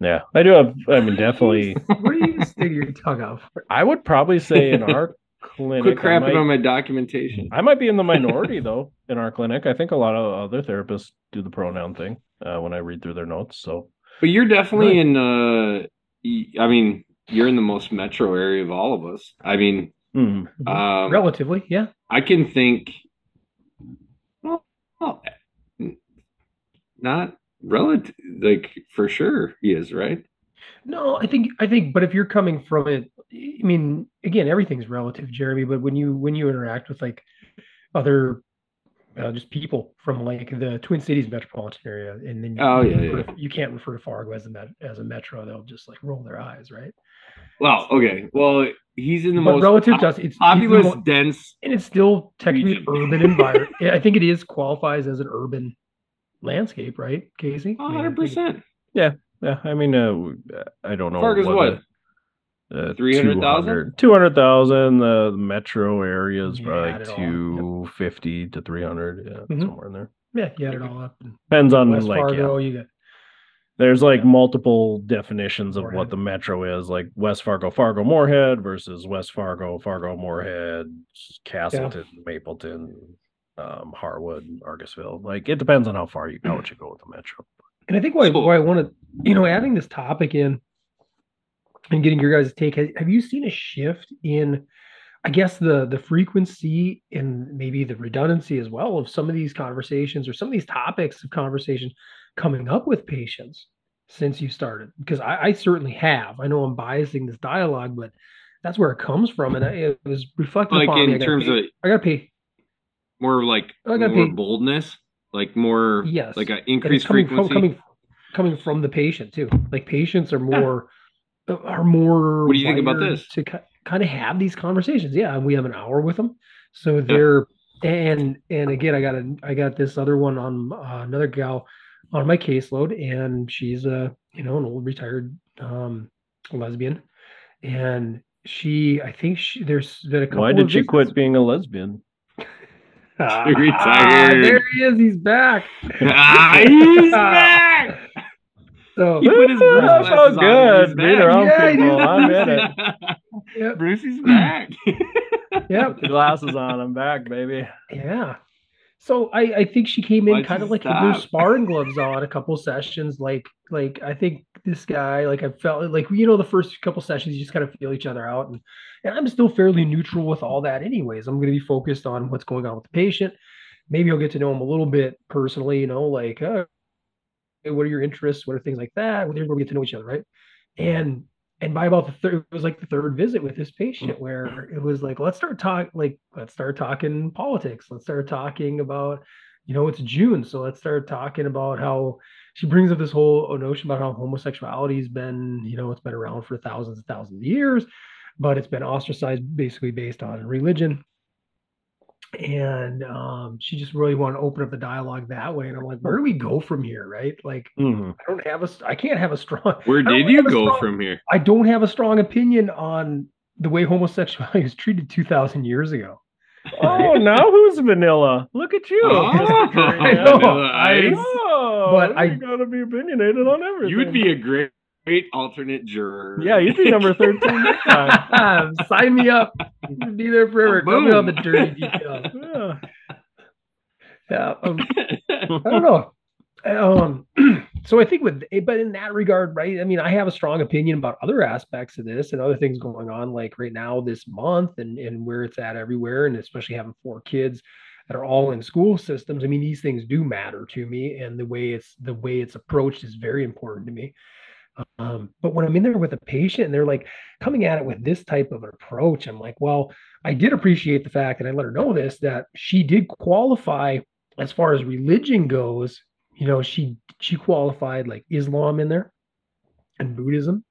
Yeah, I do have. I mean, definitely. [laughs] what are you sticking your tongue out for? I would probably say in our [laughs] clinic, Quit I crapping might- on my documentation. I might be in the minority though in our clinic. I think a lot of other therapists do the pronoun thing uh, when I read through their notes. So But you're definitely Right. in uh y- I mean, you're in the most metro area of all of us. I mean, mhm. um Relatively, yeah. I can think well, Well, not relative, like for sure he is, right? No, I think I think, but if you're coming from it, I mean, again, everything's relative, Jeremy. But when you when you interact with like other uh, just people from like the Twin Cities metropolitan area, and then you, Oh, you yeah, refer yeah. to- you can't refer to Fargo as a met, as a metro; they'll just like roll their eyes, right? Well, okay. Well, he's in the but most relative to us, it's it's the populous, mo- dense. and it's still technically region. urban environment. [laughs] I think it is qualifies as an urban landscape, right, Casey? I mean, I hundred think it- percent. Yeah, Yeah. I mean, uh, I don't know. Fargo's what? Uh, 300,000? 200,000. The metro area is Yeah, probably add like it all 250 to 300. Yeah, Mhm. somewhere in there. Yeah, you add it all up. Depends on West like, Fargo, yeah. you got There's like multiple definitions of Moorhead. what the metro is, like West Fargo, Fargo, Moorhead versus West Fargo, Fargo, Moorhead, Casselton, Mapleton, um, Harwood, Argusville. Like it depends on how far you go, you go with the metro. And I think why, why I want to, you know, adding this topic in and getting your guys' take. Have you seen a shift in, I guess the the frequency and maybe the redundancy as well of some of these conversations or some of these topics of conversation coming up with patients since you started? Because I, I certainly have. I know I'm biasing this dialogue, but that's where it comes from, and I, it was reflected Like upon. In terms pay- of I got to pay. more like more pay- boldness, like more Yes, like an increased coming frequency. from coming coming from the patient too. Like patients are more are more. What do you think about this? To kind of have these conversations? Yeah, we have an hour with them, so they're and and again, I got a I got this other one on uh, another gal on my caseload, and she's a you know an old retired um, lesbian, and she I think she there's been a couple. Why did she visits- quit being a lesbian? [laughs] [laughs] Ah, Retired. there he is. He's back. ah, [laughs] he's back. So He put his Woo, Bruce I glasses felt on, good being around Yeah, people. I'm in it. Yep. Brucey's back. [laughs] Yep. The glasses on. I'm back, baby. Yeah. So I, I think she came in Why'd kind of like with her sparring gloves on a couple sessions. Like like I think this guy like I felt like you know the first couple sessions you just kind of feel each other out and and I'm still fairly neutral with all that anyways. I'm going to be focused on what's going on with the patient. Maybe I'll get to know him a little bit personally, you know, like uh, what are your interests? What are things like that? We're going to get to know each other, right? And and by about the third, it was like the third visit with this patient mm. where it was like, let's start talk, like let's start talking politics. Let's start talking about, you know, it's June, so let's start talking about how she brings up this whole notion about how homosexuality has been, you know, it's been around for thousands and thousands of years, but it's been ostracized basically based on religion. And um, she just really wanted to open up the dialogue that way. And I'm like, where do we go from here, right? Like, Mhm. I don't have a, I can't have a strong. Where did you go strong- from here? I don't have a strong opinion on the way homosexuality was treated 2,000 years ago. Oh, now who's vanilla? Look at you. Oh, [laughs] I know, I- Ice. Oh, But but I- I gotta be opinionated on everything. You would be a great, great alternate juror. yeah, you'd be number thirteen next time. [laughs] Sign me up. Be there forever. Tell me all the Boom. dirty details. [laughs] Yeah. Yeah, um, [laughs] I don't know. Um, [clears throat] so I think with, but in that regard, right? I mean, I have a strong opinion about other aspects of this and other things going on, like right now this month, and and where it's at everywhere, and especially having four kids that are all in school systems. I mean, these things do matter to me, and the way it's the way it's approached is very important to me. Um, but when I'm in there with a patient and they're like coming at it with this type of approach, I'm like, well, I did appreciate the fact, and I let her know this that she did qualify as far as religion goes. You know, she she qualified like Islam in there, and Buddhism,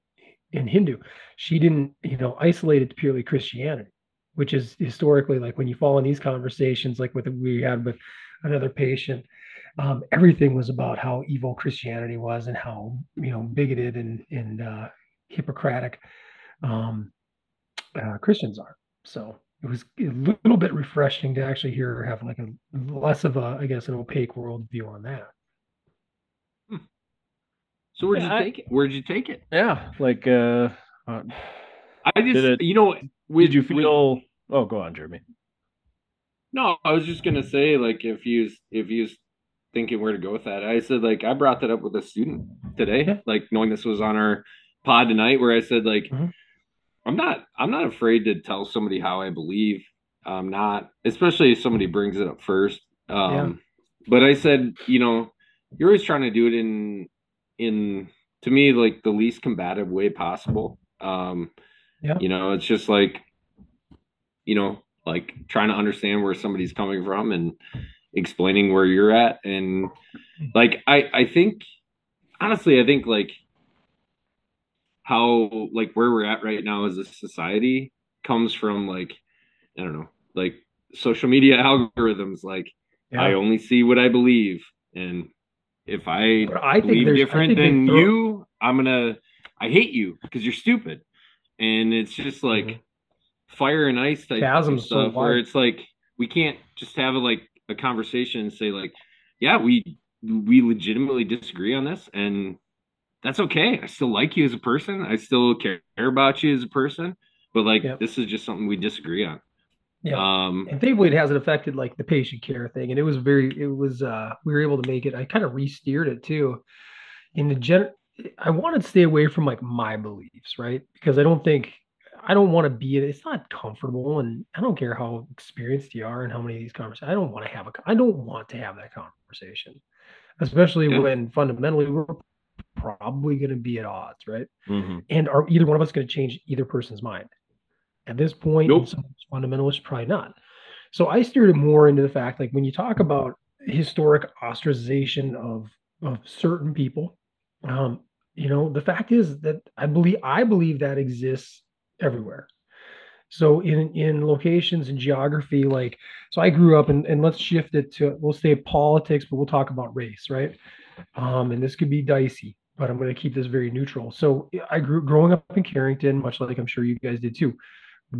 and Hindu. She didn't, you know, isolate it to purely Christianity, which is historically like when you fall in these conversations, like with we had with another patient, um, everything was about how evil Christianity was and how you know bigoted and and uh, Hippocratic um, uh, Christians are. So it was a little bit refreshing to actually hear her have like a less of a, I guess, an opaque worldview on that. so where'd you Yeah, I- take it? Where'd you take it? Yeah, like uh, uh I just, Did it- you know, with, did you with- feel? Oh, go on, Jeremy. No, I was just gonna say, like, if you if you thinking where to go with that, I said, like, I brought that up with a student today, Yeah. like, knowing this was on our pod tonight, where I said, like, Mhm. I'm not, I'm not afraid to tell somebody how I believe. I'm not, especially if somebody brings it up first. Um, but I said, you know, you're always trying to do it in in to me like the least combative way possible. Um, Yeah. you know, it's just like, you know, like trying to understand where somebody's coming from and explaining where you're at, and like I I think honestly, I think like how like where we're at right now as a society comes from like I don't know, like social media [laughs] algorithms. Like I only see what I believe, and if I I think believe I different think than throw- you, I'm gonna I hate you because you're stupid, and it's just like Mhm. fire and ice type Chasm's so stuff where it's like we can't just have a like a conversation and say like, yeah, we we legitimately disagree on this, and that's okay. I still like you as a person. I still care about you as a person, but like Yep. this is just something we disagree on. Yeah. Um, and thankfully it hasn't affected like the patient care thing and it was very it was uh we were able to make it i kind of re-steered it too in the gen i wanted to stay away from like my beliefs right because i don't think i don't want to be it's not comfortable and i don't care how experienced you are and how many of these conversations i don't want to have a i don't want to have that conversation especially Yeah. when fundamentally we're probably going to be at odds right Mhm. and are either one of us going to change either person's mind? At this point, Nope. some fundamentalists probably not. So I steered it more into the fact, like when you talk about historic ostracization of of certain people, um, you know, the fact is that I believe I believe that exists everywhere. So in in locations and geography, like so I grew up and, and let's shift it to we'll say politics, but we'll talk about race, right? Um, and this could be dicey, but I'm going to keep this very neutral. So I grew growing up in Carrington, much like I'm sure you guys did too,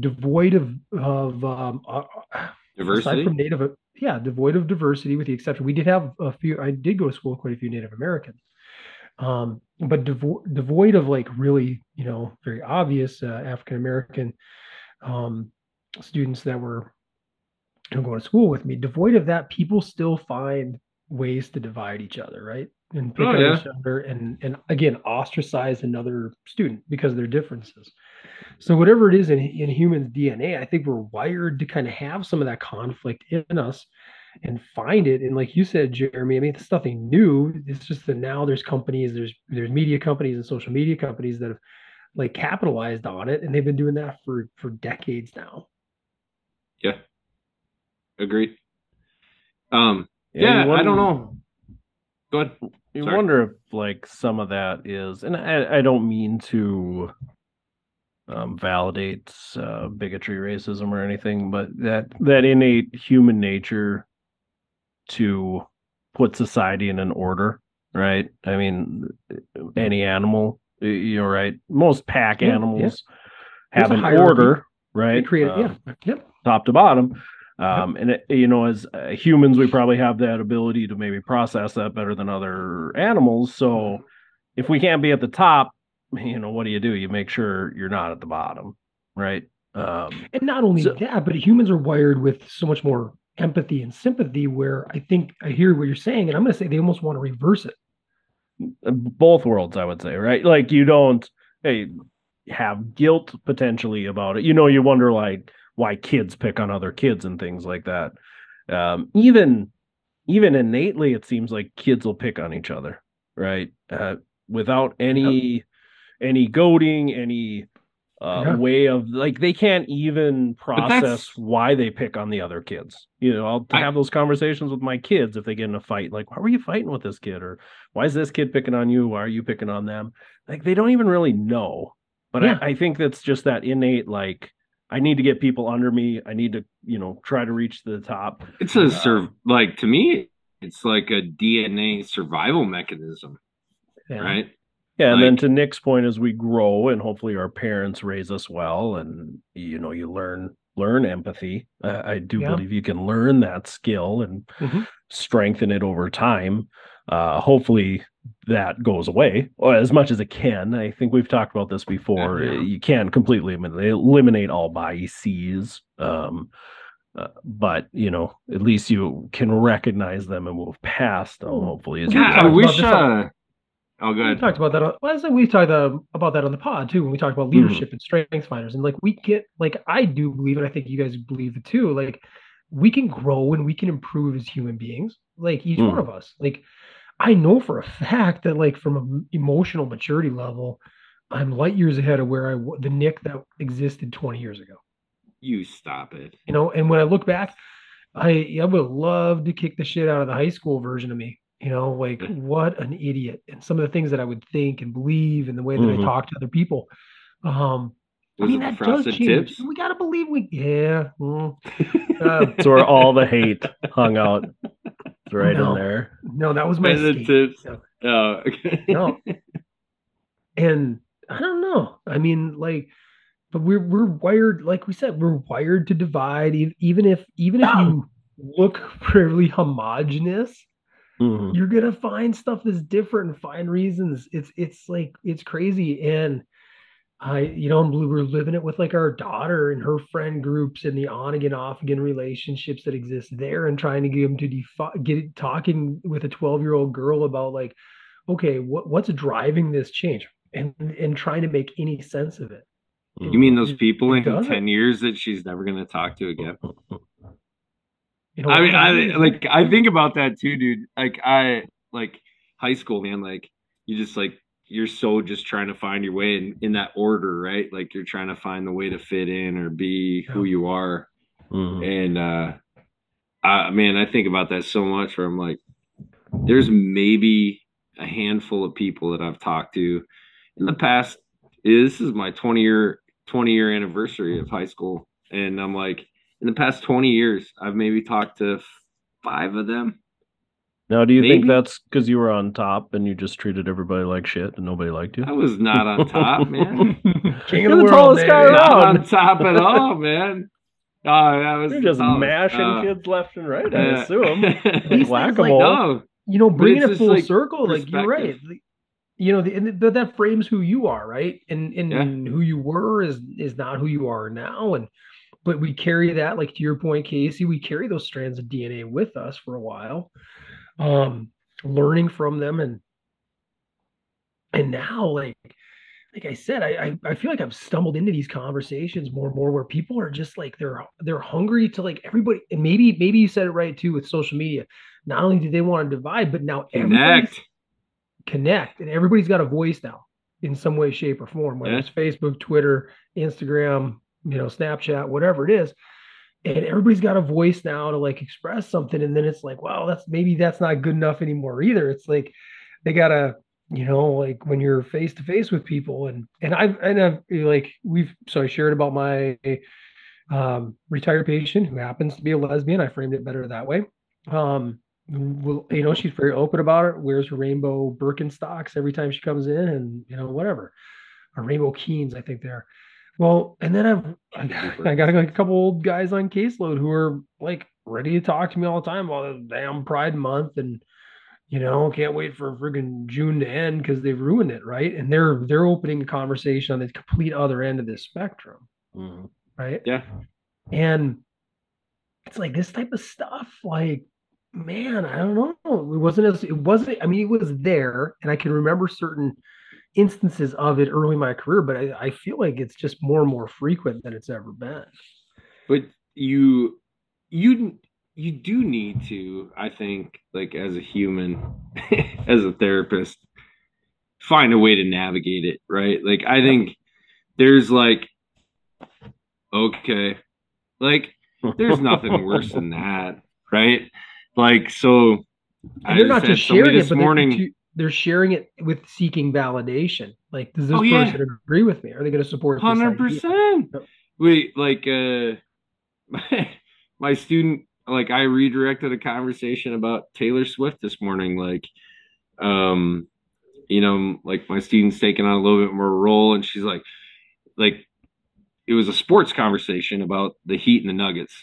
devoid of of um, uh, aside diversity. from Native, yeah, devoid of diversity, with the exception we did have a few. I did go to school with quite a few Native Americans, um, but devo- devoid of like really, you know, very obvious uh, African American um, students that were going to school with me. Devoid of that, people still find ways to divide each other, right? And pick Oh, on yeah. each other, and and again ostracize another student because of their differences. So whatever it is in in human DNA, I think we're wired to kind of have some of that conflict in us and find it. And like you said, Jeremy, I mean, it's nothing new. It's just that now there's companies, there's there's media companies and social media companies that have like capitalized on it, and they've been doing that for for decades now. Yeah. Agreed. Um, you yeah, I don't know. Go ahead. You Sorry. wonder if like some of that is, and I, I don't mean to um, validate uh, bigotry, racism, or anything, but that that innate human nature to put society in an order, right? I mean, any animal, you're right. Most pack Yeah, yeah. animals There's have an order, They right? Um, yeah, yep, top to bottom. Um, and it, you know, as uh, humans, we probably have that ability to maybe process that better than other animals. So if we can't be at the top, you know, what do you do? You make sure you're not at the bottom, right? Um, and not only So- that, but humans are wired with so much more empathy and sympathy. Where I think I hear what you're saying, and I'm going to say they almost want to reverse it. both worlds, I would say, right? Like you don't, hey, have guilt potentially about it. You know, you wonder like why kids pick on other kids and things like that. Um, even, even innately, it seems like kids will pick on each other, right? Uh, without any, any goading, any uh, Yeah. way of like they can't even process why they pick on the other kids. You know, I'll I- have those conversations with my kids if they get in a fight. Like, why were you fighting with this kid? Or why is this kid picking on you? Why are you picking on them? Like they don't even really know. But Yeah. I, I think that's just that innate like I need to get people under me. I need to, you know, try to reach the top. It's a sur- like to me, it's like a DNA survival mechanism, Yeah. right? Yeah, and then to Nic's point, as we grow and hopefully our parents raise us well, and you know, you learn learn empathy. Uh, I do Yeah. believe you can learn that skill and Mhm. strengthen it over time. Uh, hopefully, that goes away or as much as it can. I think we've talked about this before. Yeah. You can't completely eliminate, eliminate all biases. Um, uh, but you know, at least you can recognize them and move past them. Hopefully, as we you Yeah, I wish. Uh, oh, We good. talked about that. On, well, we talked about that on the pod too when we talked about leadership and strengths finders, and like we get like I do believe, and I think you guys believe it too. Like we can grow and we can improve as human beings. like each Hmm. one of us. Like I know for a fact that like from an emotional maturity level, I'm light years ahead of where I the Nic that existed 20 years ago. You stop it. You know, and when I look back, I I would love to kick the shit out of the high school version of me. You know, like what an idiot, and some of the things that I would think and believe, and the way that Mhm. I talk to other people. Um, I mean, that does change. tips? We gotta believe we, yeah. mm. Uh, [laughs] It's where all the hate hung out. Right No. in there. no, that was my And the escape. tips. No. Oh, okay. no. [laughs] And I don't know. I mean, like, but we're we're wired, like we said, we're wired to divide. Even if even if you look [laughs] fairly homogenous, Mhm. you're gonna find stuff that's different and find reasons. It's it's like it's crazy. And I, you know, we're living it with like our daughter and her friend groups and the on again, off again relationships that exist there, and trying to get them to defi- get it, talking with a 12 year old girl about like, okay, what what's driving this change, and and trying to make any sense of it. You mean those people in 10 years that she's never going to talk to again? You know, I mean, I like I think about that too, dude. Like I like high school, man. Like you just like you're so just trying to find your way in, in that order, right? Like you're trying to find the way to fit in or be who you are. Mhm. And uh I man, I think about that so much where I'm like, there's maybe a handful of people that I've talked to in the past. This is my 20 year 20 year anniversary of high school. And I'm like, in the past 20 years, I've maybe talked to five of them. Now, do you think that's because you were on top and you just treated everybody like shit and nobody liked you? I was not on top, [laughs] man. King You're of the, the world, tallest guy around. not on top at [laughs] all, man. Oh, that was You're just tallest. mashing Uh, kids left and right, I assume. [laughs] These things, like, no, you know, bringing it's it full like, circle, like you're right. You know, the, and that that frames who you are, right? And and who you were is is not who you are now. And but we carry that, like to your point, Casey, we carry those strands of DNA with us for a while, um, learning from them, and and now, like like I said, I, I I feel like I've stumbled into these conversations more and more where people are just like they're they're hungry to like everybody. And maybe maybe you said it right too with social media. Not only do they want to divide, but now connect. connect and everybody's got a voice now in some way shape or form whether Yeah. it's facebook twitter instagram you know snapchat whatever it is and everybody's got a voice now to like express something and then it's like well that's maybe that's not good enough anymore either it's like they gotta you know like when you're face to face with people and and i've and i've like we've so i shared about my um retired patient who happens to be a lesbian i framed it better that way um well, you know, she's very open about it. Wears her rainbow Birkenstocks every time she comes in, and you know, whatever. Or rainbow Keens, I think they're. Well, and then I've I, got- I got like a couple old guys on caseload who are like ready to talk to me all the time about the damn Pride Month, and you know, can't wait for friggin' June to end because they've ruined it, right? And they're they're opening a conversation on the complete other end of this spectrum, Mhm. right? Yeah. And it's like this type of stuff, like, man, I don't know. It wasn't as it wasn't, I mean, it was there, and I can remember certain instances of it early in my career, but I, I feel like it's just more and more frequent than it's ever been. but you you you do need to i think like as a human [laughs] as a therapist find a way to navigate it right? Like i think there's like okay like there's nothing worse than [laughs] that right? Like so And they're not just sharing it, but morning they're, sharing it with seeking validation. Like, does this Oh, yeah. person agree with me? Are they going to support Hundred percent. Wait, like uh, my, [laughs] my student, like I redirected a conversation about Taylor Swift this morning. Like, um, you know, like my student's taking on a little bit more role, and she's like, like, it was a sports conversation about the Heat and the Nuggets,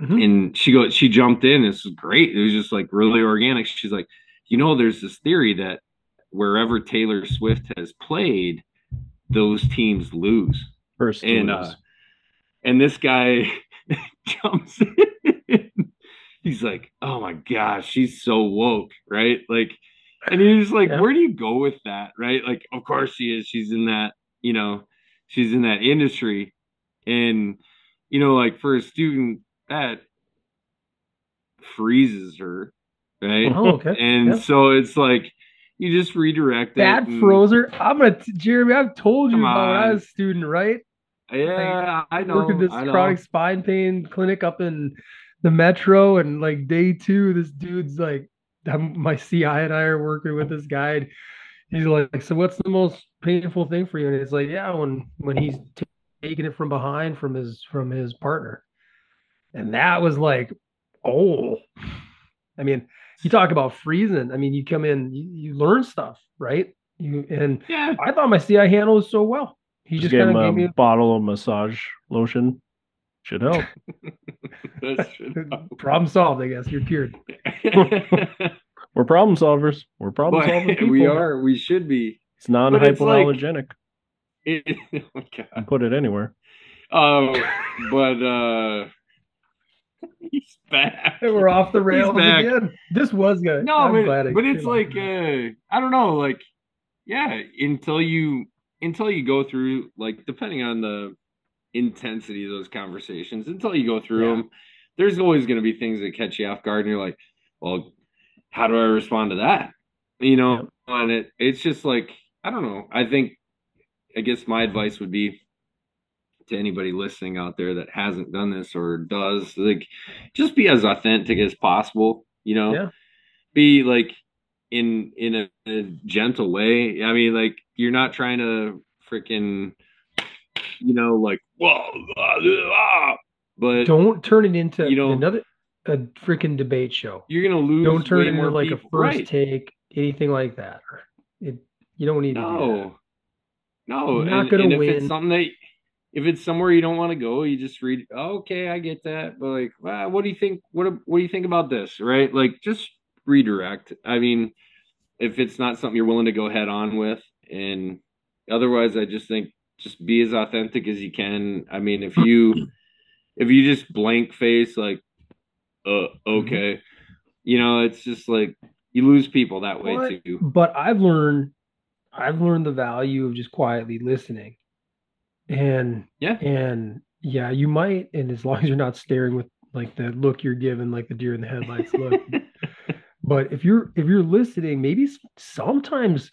Mhm. and she goes, she jumped in. This was great. It was just like really organic. She's like, you know, there's this theory that wherever Taylor Swift has played, those teams lose First and uh, and this guy [laughs] jumps in. He's like, "Oh my gosh, she's so woke, right?" Like, and he's like, Yeah. "Where do you go with that, right?" Like, of course she is. She's in that, you know, she's in that industry, and you know, like for a student that freezes her right? Oh, okay. And Yeah. so it's like you just redirect That and- frozer. I'm gonna t- Jeremy. I've told you about when I was a student, right? Yeah, I know. At this I know. chronic spine pain clinic up in the metro, and like day two, this dude's like, I'm, my CI and I are working with this guy. and He's like, so what's the most painful thing for you? And it's like, yeah, when when he's t- taking it from behind from his from his partner, and that was like, oh, I mean, you talk about freezing. I mean, you come in, you, you learn stuff, right? You and Yeah. I thought my CI handle handled so well. He Just just, gave kind him of a gave me bottle of massage lotion. Should help. [laughs] That's [laughs] true. problem solved. I guess you're cured. [laughs] We're problem solvers. We're problem solving people. we are. We should be. It's non But it's like- It, oh my You god. put it anywhere. Oh, but uh, he's back. And we're off the rails again. This was good. No, I'm but, glad but it's like uh, I don't know, like yeah, until you until you go through like depending on the intensity of those conversations, until you go through Yeah. them, there's always going to be things that catch you off guard, and you're like, well, how do I respond to that? You know, and it it's just like I don't know. I think I guess my advice would be to anybody listening out there that hasn't done this or does like just be as authentic as possible you know Yeah. be like in in a, a gentle way i mean like you're not trying to freaking you know like whoa ah, ah, but don't turn it into you know- another a freaking debate show. you're gonna lose Don't turn it into like a first right. take, anything like that. It you don't need to do that. no no You're not and, gonna and if win. it's something that if it's somewhere you don't want to go you just read okay i get that but like well, what do you think what what do you think about this? Right? Like just redirect. I mean if it's not something you're willing to go head on with and otherwise i just think just be as authentic as you can. I mean if you [clears throat] if you just blank face like uh okay you know it's just like you lose people that way What? too. But I've learned I've learned the value of just quietly listening. And yeah and yeah, you might, and as long as you're not staring with like the look you're given, like the deer in the headlights look. [laughs] but if you're if you're listening, maybe sometimes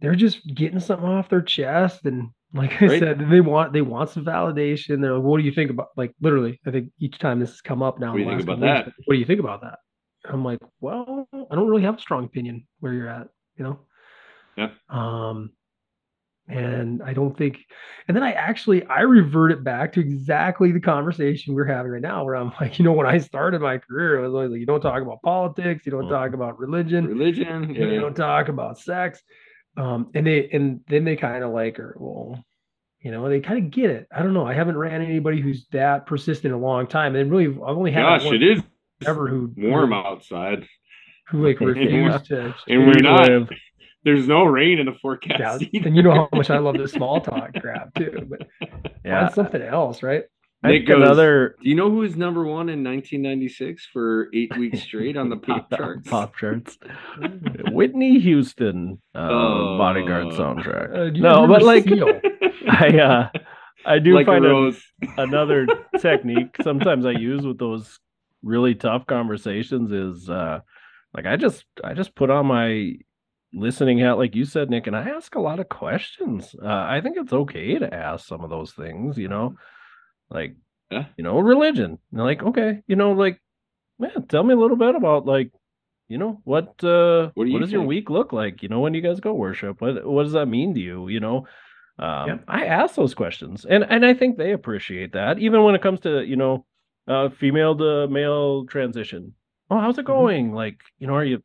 they're just getting something off their chest, and like I Right. said, they want they want some validation. They're like, "What do you think about?" Like literally, I think each time this has come up now. What do you think about couple weeks, that? What do you think about that? I'm like, well, I don't really have a strong opinion where you're at, you know. Yeah. Um, and I don't think, and then I actually I reverted back to exactly the conversation we're having right now, where I'm like, [laughs] you know, when I started my career, it was always like, you don't talk about politics, you don't Mhm. talk about religion, religion you yeah don't talk about sex. Um, and they and then they kind of like are well, you know, they kind of get it. I don't know. I haven't ran anybody who's that persistent in a long time, and really, I've only had gosh it is ever who warm who, outside who like [laughs] refused to. and we're not Usually- there's no rain in the forecast Yeah, either. and you know how much I love this [laughs] small talk crap too. But Yeah. find something else, right? Nic goes- another do you know who was number one in 1996 for eight weeks straight on the [laughs] pop Yeah, charts Pop charts. [laughs] Whitney Houston uh, Oh. bodyguard soundtrack. Uh, no, but like Seal? I uh I do like find a, rose another technique sometimes I use with those really tough conversations is uh like I just I just put on my listening hat like you said Nic and I ask a lot of questions. Uh I think it's okay to ask some of those things, you know. Like Yeah. you know, religion. And like okay, you know like man, tell me a little bit about like you know what uh What do you does your week look like? You know, when you guys go worship? What what does that mean to you, you know? Um, Yeah. I ask those questions, and and I think they appreciate that, even when it comes to you know, uh, female to male transition. Oh, how's it Mhm. going? Like, you know, are you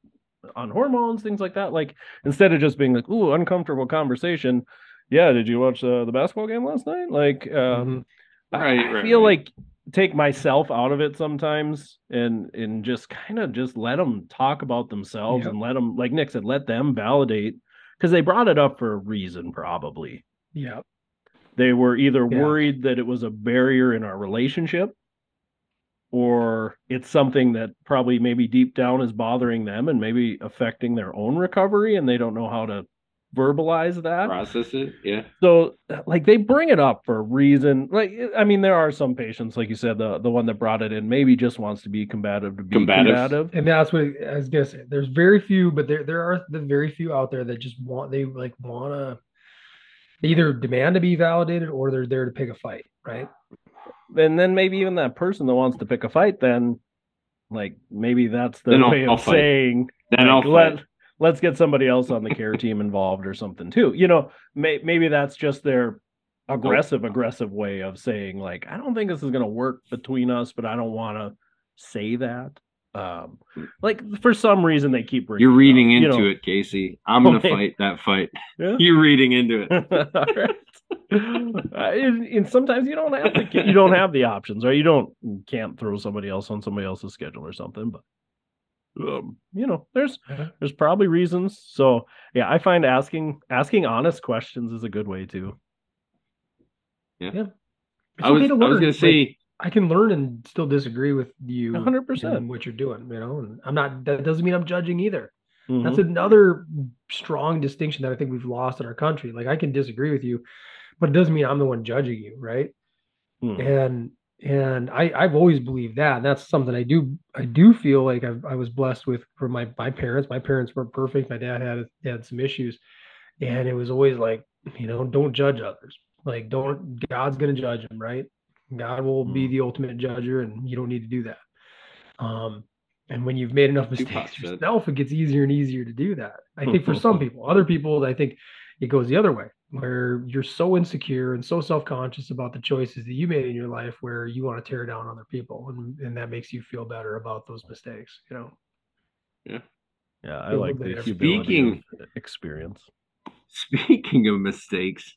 on hormones, things like that? Like, instead of just being like, "Ooh, uncomfortable conversation." Yeah, did you watch uh, the basketball game last night? Like, um, I- Right, I, right, feel right. like take myself out of it sometimes, and and just kind of just let them talk about themselves, Yep. and let them, like Nic said, let them validate because they brought it up for a reason, probably Yeah. they were either Yeah. worried that it was a barrier in our relationship or it's something that probably maybe deep down is bothering them and maybe affecting their own recovery and they don't know how to verbalize that. Process it. Yeah. So like they bring it up for a reason. Like I mean, there are some patients, like you said, the the one that brought it in maybe just wants to be combative to be Combative. combative. And that's what I was gonna say. There's very few, but there there are the very few out there that just want they like wanna they either demand to be validated or they're there to pick a fight, right? And then maybe even that person that wants to pick a fight, then like maybe that's the Then I'll- way I'll of saying Then I'll like, let, fight. let's get somebody else on the care [laughs] team involved or something too. You know, may, maybe that's just their aggressive, aggressive way of saying like, I don't think this is going to work between us, but I don't want to say that. Um, like for some reason they keep You're it up, reading you into know. it, Casey. I'm gonna [laughs] Okay. fight that fight. Yeah. [laughs] You're reading into it. All right. [laughs] And, sometimes you don't have the you don't have the options, right? You don't you can't throw somebody else on somebody else's schedule or something, but um, you know, there's there's probably reasons. So yeah, I find asking asking honest questions is a good way too. It's I was okay to I was gonna Like, say I can learn and still disagree with you 100%. in what you're doing, you know, and I'm not that doesn't mean I'm judging either. Mhm. That's another strong distinction that I think we've lost in our country. Like I can disagree with you, but it doesn't mean I'm the one judging you, right? Mhm. And and I I've always believed that. And that's something I do I do feel like I've, I was blessed with from my my parents. My parents weren't perfect. My dad had had some issues, and it was always like you know don't judge others. Like don't God's gonna judge them, right? God will be Mhm. the ultimate judger, and you don't need to do that. Um, and when you've made enough mistakes yourself, it gets easier and easier to do that. I think for some [laughs] people, other people, I think it goes the other way, where you're so insecure and so self-conscious about the choices that you made in your life, where you want to tear down other people, and, and that makes you feel better about those mistakes. You know, yeah, Yeah. I like the Speaking- experience. [laughs] Speaking of mistakes,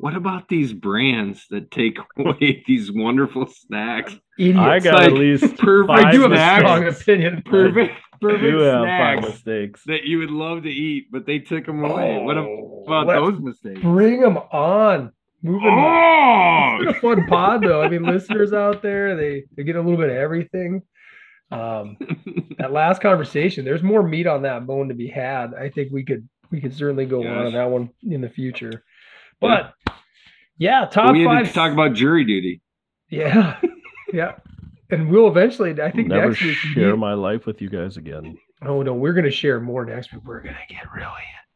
what about these brands that take [laughs] away these wonderful snacks? idiots. I got like at least perfect I do have a strong opinion. Perfect, perfect do have five snacks mistakes. that you would love to eat, but they took them away. what Oh, about those mistakes? Bring them on. Moving. Oh, It's been a fun pod though. I mean, listeners out there, they they get a little bit of everything. Um, [laughs] that last conversation, there's more meat on that bone to be had. I think we could we could certainly go on Yes. on that one in the future. But yeah, top we had five. to talk about jury duty. yeah, [laughs] yeah, and we'll eventually. I think Never next week. share my life with you guys again. Oh no, we're gonna share more next week. We're gonna get really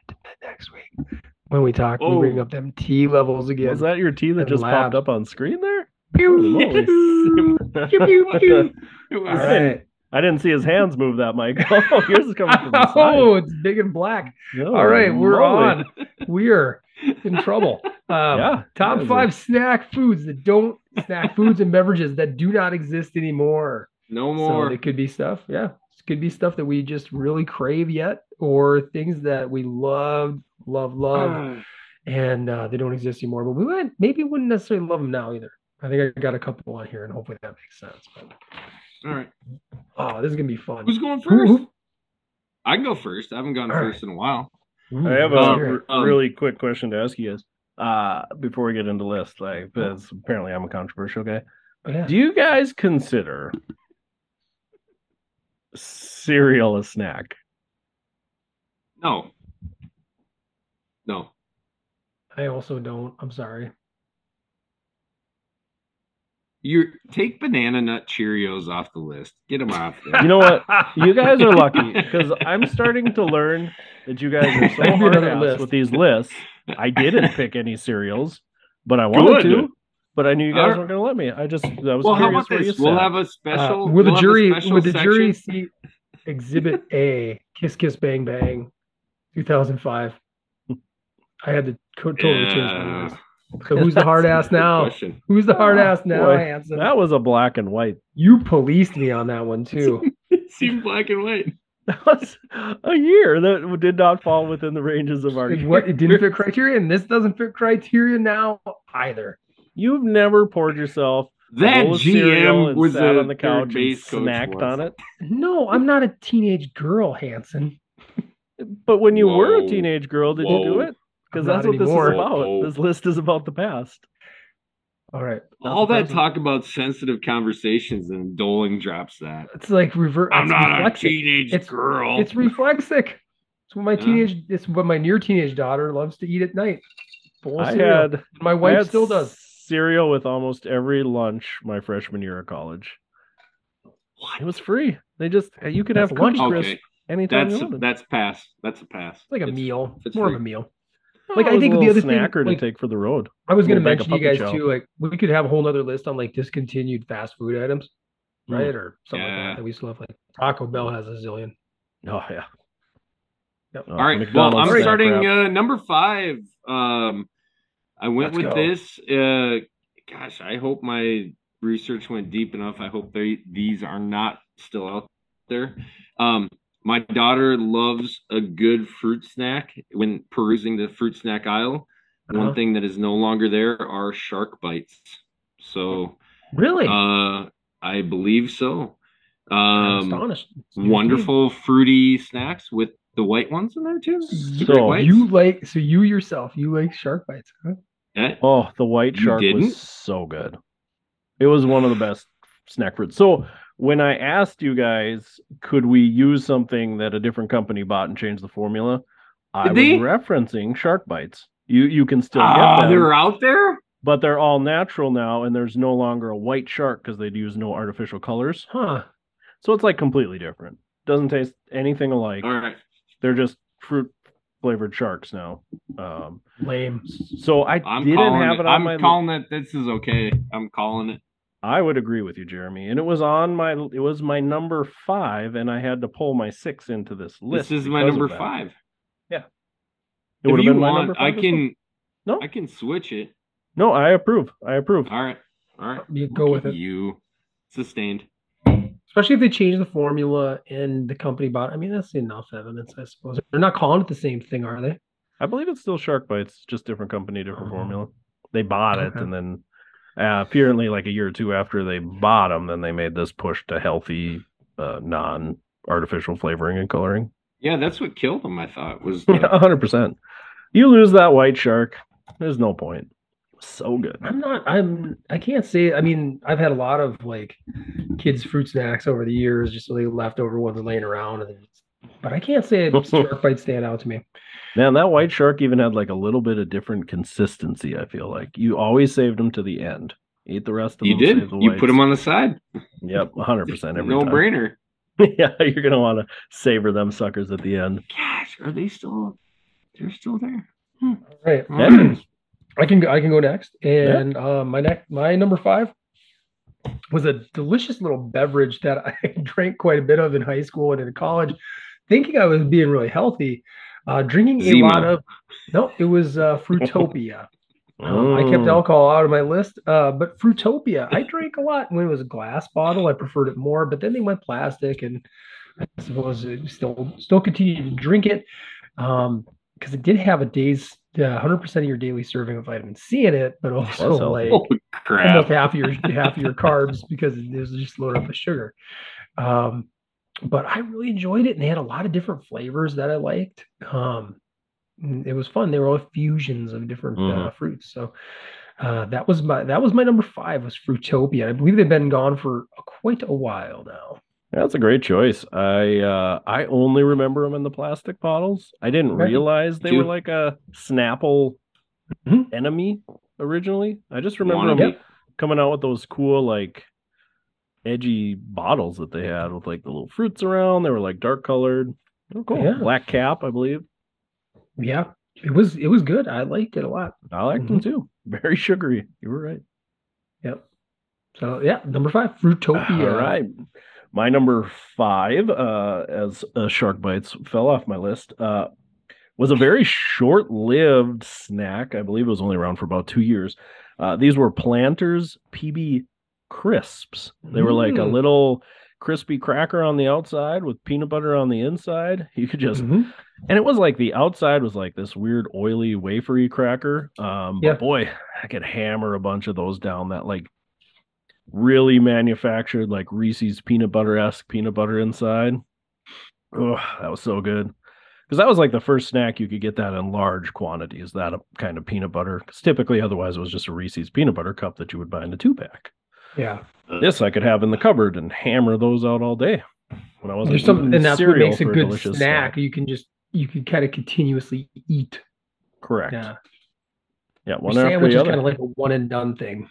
into it next week when we talk. We bring Oh. up them T levels again. Was that your T that just labs. popped up on screen there? Pew, Holy [laughs] pew, pew, pew. [laughs] It All was right. I didn't see his hands move that mic. Oh, yours is coming from the oh, side. Oh, it's big and black. No, All right, we're moly. on. We are in trouble. [laughs] Um, Yeah, Top you guys five snack foods that don't snack foods and beverages that do not exist anymore. no So more. it could be stuff. Yeah, it could be stuff that we just really crave yet, or things that we love, love, love, [sighs] and uh, they don't exist anymore. But we might maybe wouldn't necessarily love them now either. I think I got a couple on here, and hopefully that makes sense. But All right. oh, this is gonna be fun. Who's going first? who- I can go first. I haven't gone All first in a while. Ooh, I have let's a hear r- Um, really quick question to ask you guys uh, before we get into list. Like, because apparently I'm a controversial guy. Oh, yeah. Do you guys consider cereal a snack? No. No. I also don't. I'm sorry. You take banana nut Cheerios off the list. Get them off there. You know what? You guys are lucky [laughs] because I'm starting to learn that you guys are so hard another ass list. with these lists. I didn't pick any cereals, but I wanted Good. to. But I knew you guys Alright. weren't going to let me. I just I was well, how curious about where you this? We'll sat. have a Uh, special. will the we'll have a jury will the jury see exhibit A Kiss Kiss Bang Bang 2005 I had to co- totally change my Yeah. list. So who's the [laughs] hard ass now? question. Who's the hard ass Oh, now, boy. Hanson? That was a black and white. You policed me on that one too. [laughs] It seemed black and white. [laughs] That was a year that did not fall within the ranges of our. Like, what it didn't fit criteria, and this doesn't fit criteria now either. You've never poured yourself That bowl of cereal GM and was sat a on the third couch and base snacked on it. No, I'm not a teenage girl, Hanson. But when you were a teenage girl, did you do it? Because that's not what this is about. Whoa. This list is about the past. All right, All that present. talk about sensitive conversations and Doling drops that. It's like reverse. I'm it's not a reflexive. teenage It's- girl. It's reflexic. It's what my Yeah. teenage. It's what my near teenage daughter loves to eat at night. Bowl I cereal. had my wife had still does. cereal with almost every lunch my freshman year of college. It was free. They just you could That's have lunch. Cookie Crisp Okay, anytime that's you wanted. that's pass. That's a pass. It's like a It's- meal. it's more free. of a meal. Oh, like, I think a the little other thing, snacker like- to take for the road. I was going to mention to you guys chow. too. Like we could have a whole nother list on like discontinued fast food items, Mm. right, or something like that. That we still have. Like Taco Bell has a zillion. Oh yeah. Yep. Oh, All right. McDonald's well, I'm snack starting uh, number five. Um, I went Let's with go. this. Uh, gosh, I hope my research went deep enough. I hope they these are not still out there. Um, my daughter loves a good fruit snack when perusing the fruit snack aisle. Uh-huh. One thing that is no longer there are shark bites. So, Really? uh, I believe so. Um, astonished. It's news to me. wonderful fruity snacks with the white ones in there too. The So. You like so you yourself you like shark bites? Huh? Yeah. Oh, the white shark was so good. It was one of the best snack fruits. So when I asked you guys, could we use something that a different company bought and change the formula? I Did was they? referencing shark bites. You you can still Ah, get them, they're out there. but they're all natural now, and there's no longer a white shark because they'd use no artificial colors. Huh. So it's like completely different. Doesn't taste anything alike. All right. They're just fruit flavored sharks now. Um, Lame. so I I'm didn't calling have it. it on I'm my. calling it. This is okay. I'm calling it. I would agree with you, Jeremy. And it was on my. It was my number five, and I had to pull my six into this list. This is my number that. five. It would if have you been my want, number I five well. can. No. I can switch it. No, I approve. I approve. All right. All right. You go with it. You sustained. Especially if they change the formula and the company bought. I mean, that's enough evidence, I suppose. They're not calling it the same thing, are they? I believe it's still Shark Bites, just different company, different Oh. formula. They bought it, and then uh, apparently, like a year or two after they bought them, then they made this push to healthy, uh, non-artificial flavoring and coloring. Yeah, that's what killed them. I thought was. [laughs] Yeah, The, hundred percent. You lose that white shark, there's no point. So good. I'm not. I'm. I can't say. I mean, I've had a lot of like kids' fruit snacks over the years, just so like leftover ones laying around, and it's, but I can't say [laughs] shark bites stand out to me. Man, that white shark even had like a little bit of different consistency. I feel like you always saved them to the end. Eat the rest of you them. You did. the You put whites. them on the side. Yep, hundred percent no time. brainer. [laughs] yeah, you're gonna want to savor them suckers at the end. Gosh, are they still? They're still there. All right. Yeah. [clears throat] I can go. I can go next. And uh, my next, my number five was a delicious little beverage that [laughs] I drank quite a bit of in high school and in college, thinking I was being really healthy. Uh, drinking a lot of no, it was uh, Fruitopia. [laughs] Um, I kept Mm. alcohol out of my list, uh, but Fruitopia, I drank a lot when it was a glass bottle. I preferred it more, but then they went plastic, and I suppose it still still continued to drink it um, because it did have a day's uh, 100% of your daily serving of vitamin C in it, but also like almost half of your half of your carbs because it was just loaded up with sugar. Um, but I really enjoyed it, and they had a lot of different flavors that I liked. Um, it was fun. They were all fusions of different uh, Mhm. fruits. So uh, that was my that was my number five was Fruitopia. I believe they've been gone for quite a while now. That's a great choice. I uh, I only remember them in the plastic bottles. I didn't Right. realize they Too. were like a Snapple Mhm. enemy originally. I just remember Wannabe. them coming out with those cool like edgy bottles that they had with like the little fruits around. They were like dark colored. Were cool. Yeah. Black cap, I believe. Yeah, it was it was good. I liked it a lot. I liked them too. Very sugary. You were right. Yep. So yeah, number five, Fruitopia. All right. My number five, uh, as uh, Shark Bites fell off my list, uh, was a very short lived snack. I believe it was only around for about two years. Uh, these were Planters PB crisps. They were like a Mm. little crispy cracker on the outside with peanut butter on the inside. [laughs] You could just, Mhm. and it was like the outside was like this weird oily wafery cracker. Um, Yeah. but boy, I could hammer a bunch of those down. That like really manufactured like Reese's peanut butter esque peanut butter inside. Oh, that was so good. Because that was like the first snack you could get that in large quantities, that kind of peanut butter. Because typically, otherwise, it was just a Reese's peanut butter cup that you would buy in a two pack. Yeah. This I could have in the cupboard and hammer those out all day. When I wasn't There's something, and that's what makes a good delicious snack. You can just you can kind of continuously eat. Correct. Yeah. Yeah, one after sandwich is other. kind of like a one and done thing.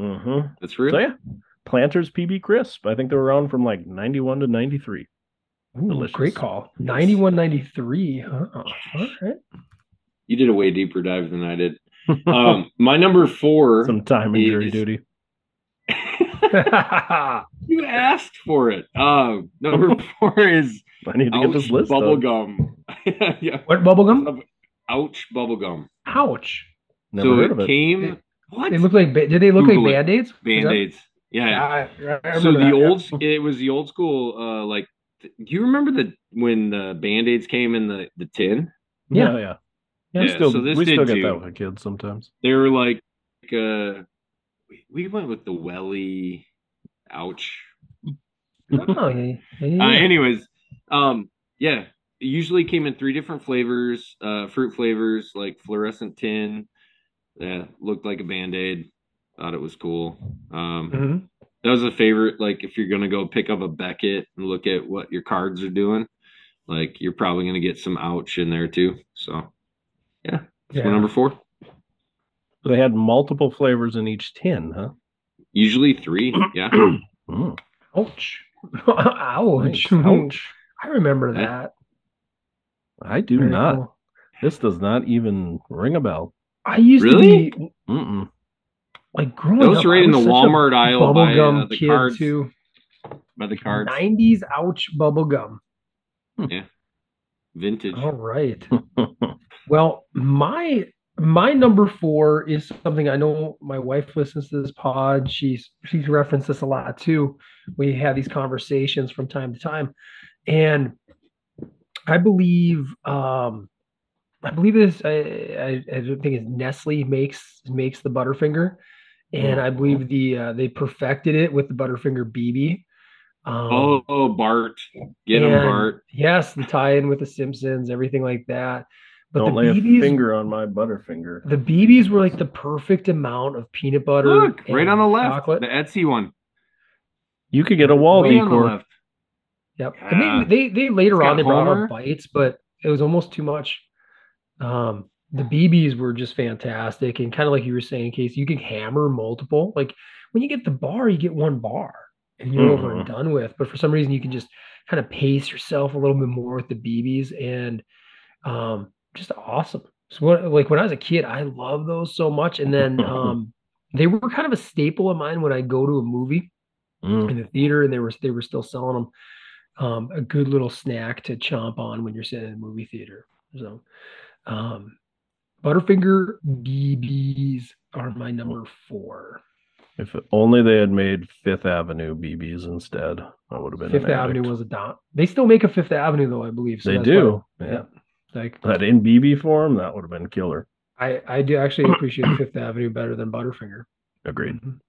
Mm-hmm. That's real. So yeah, Planters PB Crisp. I think they were around from like 91 to 93. Ooh, Delicious. Great call. 91 93. Huh. All right. You did a way deeper dive than I did. [laughs] Um, my number four. Some time in jury duty. [laughs] you asked for it. Um, number four is I need to get this ouch list bubble done. gum. [laughs] yeah. what bubblegum? Ouch bubble gum. Ouch. Never so heard it of it. came. What? They look like did they look Google like band-aids? Band aids. Yeah. Yeah, I, I so remember the that, yeah. old it was the old school uh like do you remember the when the band-aids came in the the tin yeah, Yeah. yeah. Yeah, we still, so this we still did get that with kids sometimes. they were like uh we- we went with the welly ouch Oh, yeah, yeah, uh, anyways um yeah it usually came in three different flavors uh fruit flavors like fluorescent tin yeah looked like a band-aid thought it was cool um Mhm. that was a favorite like if you're gonna go pick up a beckett and look at what your cards are doing like you're probably gonna get some ouch in there too so yeah that's Yeah. number four So they had multiple flavors in each tin, huh? usually three [clears throat] yeah Mm, [laughs] Ouch. Ouch. nice. Ouch. I remember that. I do Very not. cool. This does not even ring a bell. I used Really? to be Mm-mm. like growing those up. are I right in the was such a walmart aisle by uh, the kid cards too. by the cards 90s ouch bubblegum. Yeah. Vintage All right. [laughs] Well, my my number four is something I know my wife listens to this pod. She's she's referenced this a lot too. We have these conversations from time to time, and I believe um I believe this I I, I don't think it's Nestle makes makes the Butterfinger, and I believe the uh, they perfected it with the Butterfinger BB. Um, oh, oh bart get him bart Yes, the tie-in with the Simpsons, everything like that. But Don't the lay a finger on my butterfinger. the BBs were like the perfect amount of peanut butter. look right on the left chocolate. the etsy one You could get a wall way on the decor. left Yep. Yeah. And they, they they later It's on they brought Homer. out bites, but it was almost too much. Um, the BBs were just fantastic, and kind of like you were saying, Case, you can hammer multiple. Like when you get the bar, you get one bar, and you're over and Mhm. done with. But for some reason, you can just kind of pace yourself a little bit more with the BBs, and um, just awesome. So what, like when I was a kid, I loved those so much, and then [laughs] um, they were kind of a staple of mine when I go to a movie Mm. in the theater and they were they were still selling them um, a good little snack to chomp on when you're sitting in the movie theater so um, butterfinger bb's are my number four If only they had made Fifth Avenue BBs instead, that would have been. fifth avenue was a dot they still make a fifth avenue though i believe so They that's why- do. yeah. Yeah. Like That in BB form, that would have been killer. i i do actually appreciate [clears throat] fifth avenue better than butterfinger Agreed. Mhm.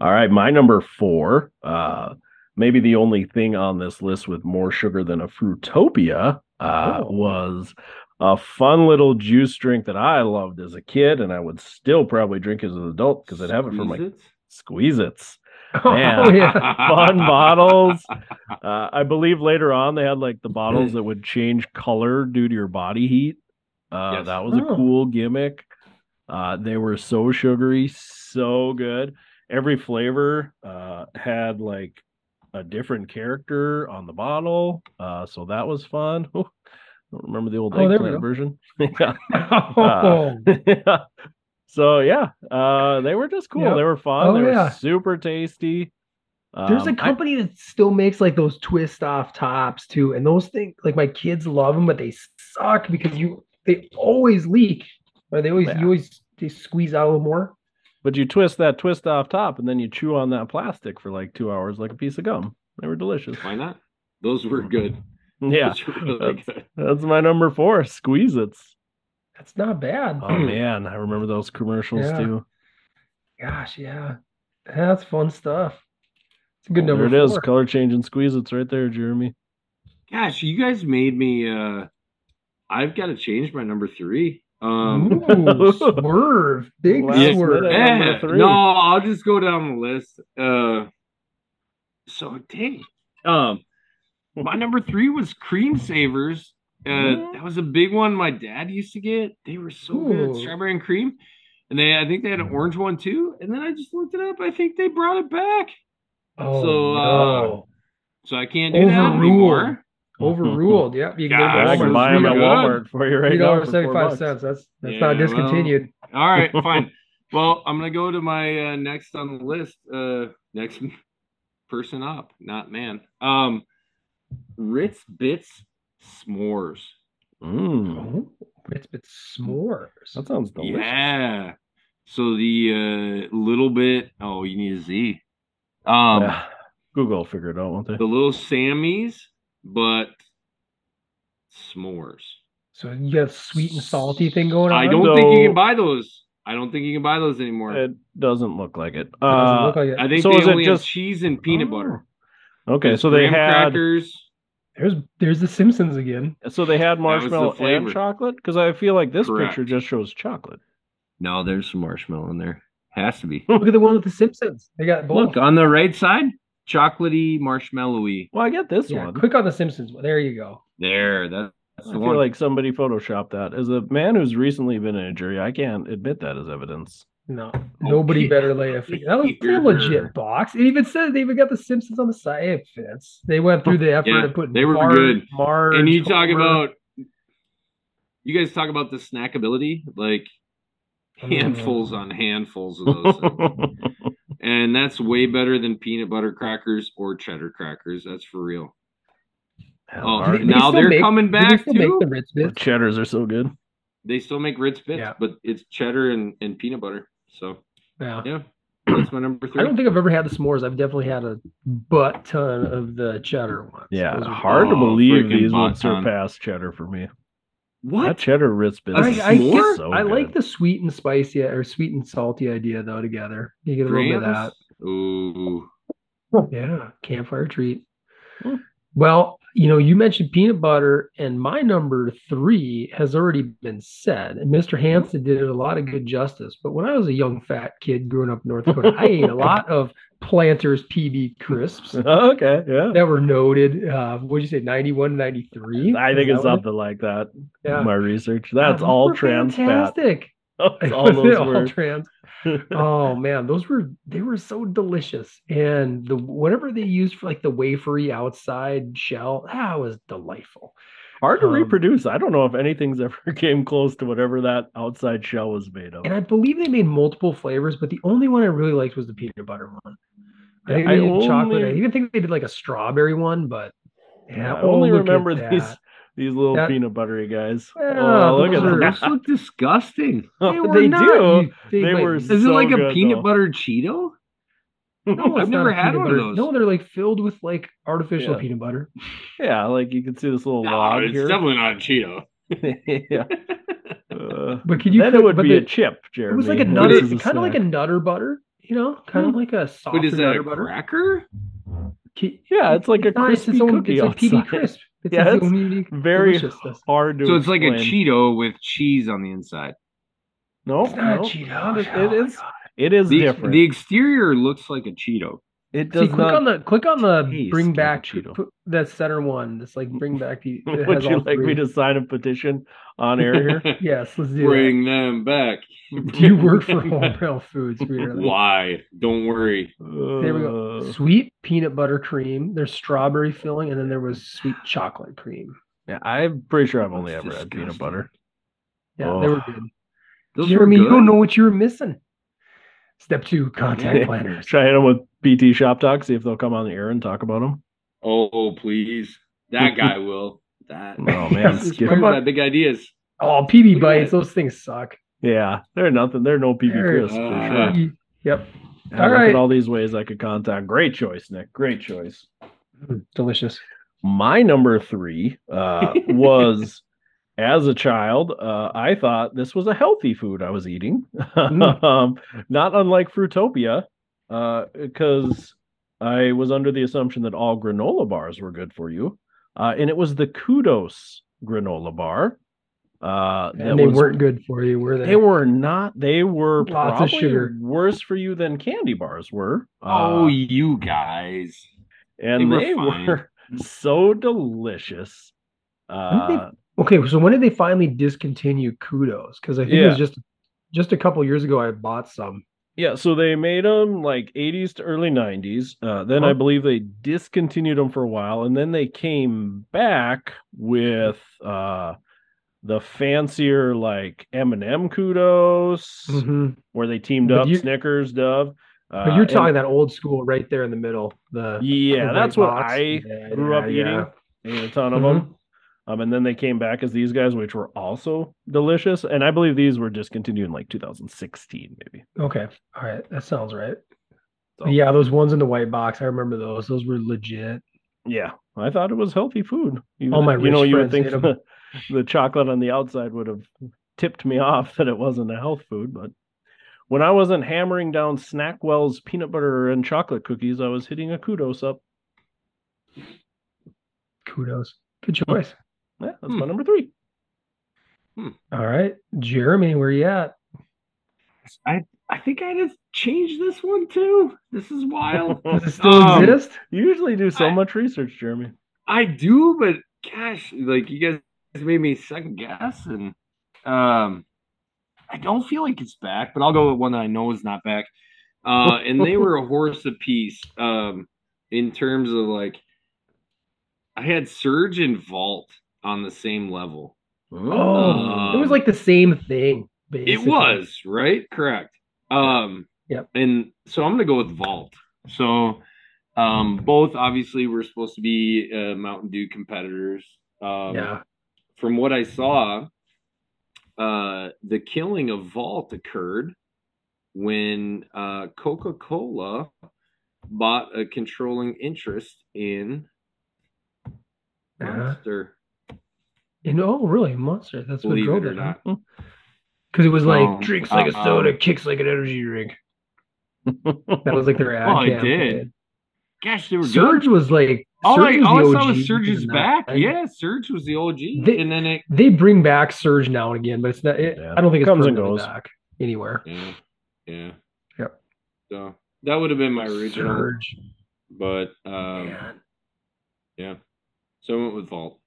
All right, my number four. Uh, maybe the only thing on this list with more sugar than a Fruitopia uh, Oh. was a fun little juice drink that I loved as a kid, and I would still probably drink as an adult because I'd have it for my Squeezit? Squeeze its. [laughs] oh yeah [laughs] Fun bottles. Uh, I believe later on they had like the bottles that would change color due to your body heat. Uh, Yes. That was a Oh. cool gimmick. Uh, they were so sugary, so good. Every flavor uh, had like a different character on the bottle, uh, so that was fun. Ooh, [laughs] don't remember the old Oh, eggplant version. yeah. oh, yeah. So yeah, uh, they were just cool. Yep. They were fun. Oh, they were super tasty. There's a Um, I- company that still makes like those twist off tops too, and those things like my kids love them, but they suck because you they always leak, or they always Yeah. you always they squeeze out a little more. But you twist that twist off top, and then you chew on that plastic for like two hours, like a piece of gum. They were delicious. why not those were good [laughs] Yeah, were really that's, good that's my number four. Squeezit. That's not bad. Oh man, I remember those commercials Yeah. too. Gosh, yeah, that's fun stuff. It's a good there number. it is. four. Color change and squeeze it's right there, Jeremy. Gosh, you guys made me uh I've got to change my number three. Um Ooh, [laughs] swerve, big Last swerve. minute. yeah, three. no, I'll just go down the list. Uh so dang. Um my number three was cream savers Uh, that was a big one my dad used to get. They were so good, strawberry and cream. And they, I think they had an orange one too. And then I just looked it up. I think they brought it back, Oh So, uh, so I can't do that Overruled. anymore. Overruled. Yep. You can Gosh, go to I can buy them at Walmart for you right now. for seventy four five cents. That's that's Yeah, not well, discontinued. All right, [laughs] fine. well, I'm gonna go to my uh, next on the list. Uh, next [laughs] person up, not man. Um, Ritz Bits S'mores. Mm, Oh, it's s'mores. that sounds delicious. Yeah. So the uh, little bit. Oh, you need a Z. Um, Yeah. Google will figure it out, won't they? the little Sammys, but s'mores. So you got a sweet and salty thing going on. I don't think you can buy those. I don't think you can buy those anymore. It doesn't look like it. It doesn't Uh, look like it. I think So they is it have just- cheese and peanut butter. okay, There's so they graham had crackers. There's there's the Simpsons again. so they had was the marshmallow and chocolate because I feel like this Correct. picture just shows chocolate. No, there's some marshmallow in there. Has to be. [laughs] Look at the one with the Simpsons. They got both. Look on the right side, chocolatey, marshmallowy. Well, I get this yeah, one. click on the Simpsons. There you go. There, that- that's I the feel one. like somebody photoshopped that. As a man who's recently been in a jury, I can't admit that as evidence. No, nobody yeah. better lay a fee. That was a legit box. It even said they even got the Simpsons on the side. It fits. They went through the effort Yeah, of putting. they were Bart, good. Marge, and you talk about, you guys talk about the snackability, like handfuls Mm. on handfuls of those things. [laughs] and that's way better than peanut butter crackers or cheddar crackers. That's for real. Hell, Oh, they- do they now they're make- coming do they back make too? the Ritz The bits. cheddars are so good. They still make Ritz bits, Yeah. but it's cheddar and, and peanut butter. So Yeah. yeah, [clears throat] that's my number three. I don't think I've ever had the s'mores. I've definitely had a butt ton of the cheddar ones. Yeah, Those are- hard to believe these would surpass cheddar for me. That what? cheddar Ritz bits. A is I, I, s'more? get- so I like the sweet and spicy or sweet and salty idea though together. You get a little bit of that. Grams? Ooh, Yeah, campfire treat. Hmm. Well, you know, you mentioned peanut butter, and my number three has already been said. And Mr. Hansen did it a lot of good justice. But when I was a young fat kid growing up in North Dakota, I ate a lot of Planters PB crisps [laughs] okay, yeah. that were noted. Uh, what'd you say, 91, 93? I think it's it- something like that. Yeah. My research. That's all trans fat. fantastic. [laughs] That's [laughs] all those all trans. Oh [laughs] man, those were they were so delicious, and the whatever they used for like the wafery outside shell, that was delightful. Hard to Um, reproduce. I don't know if anything's ever [laughs] came close to whatever that outside shell was made of. And I believe they made multiple flavors, but the only one I really liked was the peanut butter one. I think I they did chocolate. I only- even think they did like a strawberry one, but Yeah, I oh, only remember that. These these little That- peanut buttery guys. Yeah, oh, look at are- that. those look disgusting. [laughs] They, were they not, do. you think, They like, were Is it so like a peanut though. butter Cheeto? [laughs] No, I've never had peanut one of those. No, they're like filled with like artificial Yeah. peanut butter. Yeah, like you can see this little No, log it's here. definitely not a Cheeto. [laughs] yeah. Uh, But could you? then cook- it would but be the- a chip, Jeremy. It was like a This nutter, is kind of like a nutter butter, you know, kind of Hmm. like a soft But is that nutter a butter. cracker? Yeah, it's like a not- it's crispy its cookie It's like PB crisp. It's Yeah, its it's unique very hard to So it's like a. Cheeto with cheese on the inside. No, It's not no, a Cheeto. not a- Oh it my is. God. It is The, different. the exterior looks like a Cheeto. It See, does click not. on the click on the bring back Cheeto. put that center one. That's like bring back the. [laughs] Would you all like me to sign a petition on air here? [laughs] Yes, let's do Bring them back. that. [laughs] You work for Hormel Foods. Really. Why? Don't worry. There we go. Uh, Sweet peanut butter cream. There's strawberry filling, and then there was sweet chocolate cream. Yeah, I'm pretty sure I've only That's ever had peanut butter. Yeah, they were Oh. good. Those Jeremy, were you don't know what you were missing. Step two, contact [laughs] Planters. Try hit them with PT Shop Talk, see if they'll come on the air and talk about them? Oh, please. That [laughs] guy will. That. Oh, [laughs] man, Yes, skip- Inspired by big ideas. Oh, PB Look bites, those things suck. Yeah, they're nothing. They're no PB They're- crisp for Uh, sure. PB Yep. And all look right. at all these ways I could contact. Great choice, Nic. Great choice. Mm, Delicious. My number three uh, was as a child, uh, I thought this was a healthy food I was eating. [laughs] um, not unlike Fruitopia, because I was under the assumption that all granola bars were good for you. Uh, and it was the Kudos granola bar. Uh, that And they was- weren't good for you, were they? They were not. They were Lots of sugar. worse for you than candy bars were. Oh, Uh, you guys. and they were they [laughs] were so delicious. Uh, Okay, so when did they finally discontinue kudos? Because I think it was just just a couple years ago I bought some. Yeah, so they made them like 80s to early 90s. Uh, then I Uh-huh. believe they discontinued them for a while, and then they came back with uh, the fancier like M&M kudos, Mhm. where they teamed But up you- Snickers, Dove. Uh, But you're and- talking that old school right there in the middle. The yeah, the that's what box. I Yeah, grew up yeah, eating. yeah. Ate a ton of Mhm. them. Um, and then they came back as these guys, which were also delicious. And I believe these were discontinued in like 2016, maybe. Okay, all right, that sounds right. So, Yeah, those ones in the white box, I remember those. Those were legit. Yeah, I thought it was healthy food. You, All my you know, you would think the, [laughs] the chocolate on the outside would have tipped me [laughs] off that it wasn't a health food, but when I wasn't hammering down Snackwell's peanut butter and chocolate cookies, I was hitting a kudos up. Kudos. Good choice. Yeah, that's my Hmm. number three. All right, Jeremy, where you at? I I think I just changed this one too. This is wild. [laughs] Does it still Um, exist? You usually do so I- much research, Jeremy. I do, but gosh, like you guys made me second guess, and um, I don't feel like it's back. But I'll go with one that I know is not back. Uh, and they were a [laughs] horse apiece. Um, in terms of like, I had Surge and Vault on the same level. Oh, it was Um, like the same thing. It was right, correct. Um, Yep. And so I'm gonna go with Vault. So, um, both obviously were supposed to be uh, Mountain Dew competitors. Um, Yeah. From what I saw, uh, the killing of Vault occurred when uh, Coca-Cola bought a controlling interest in Yeah. Monster. You know, oh, really, Monster. That's what Believe drove it or it. not. Because it was like Um, drinks like a uh, soda, um, kicks like an energy drink. [laughs] That was like their ad Oh, it campaign. did. Gosh, they were good. Surge was like All Surge I, was all I saw was Surge's back. 90s. Yeah, Surge was the OG, They- and then it. They bring back Surge now and again, but it's not. It, Yeah. I don't think it Comes and goes. back anywhere. Yeah, yeah. Yep. So that would have been my original, Surge. but um, yeah. So I went with Vault.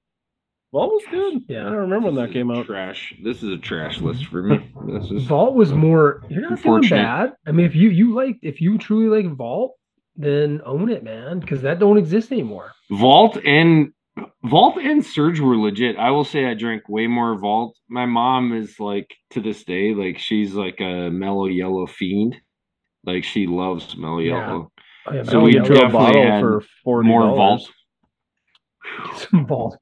Vault was good. Yeah. I don't remember when that came out. Trash. This is a trash list for me. This is Vault was more. You're not doing Unfortunate. bad. I mean, if you you like, if you truly like Vault, then own it, man, because that don't exist anymore. Vault and Vault and Surge were legit. I will say I drank way more Vault. My mom is like to this day, like she's like a mellow yellow fiend. Like she loves mellow Yeah. yellow. Oh, yeah, So we Yellow. Into a definitely bottle had for forty More Vault. [laughs] some Vault.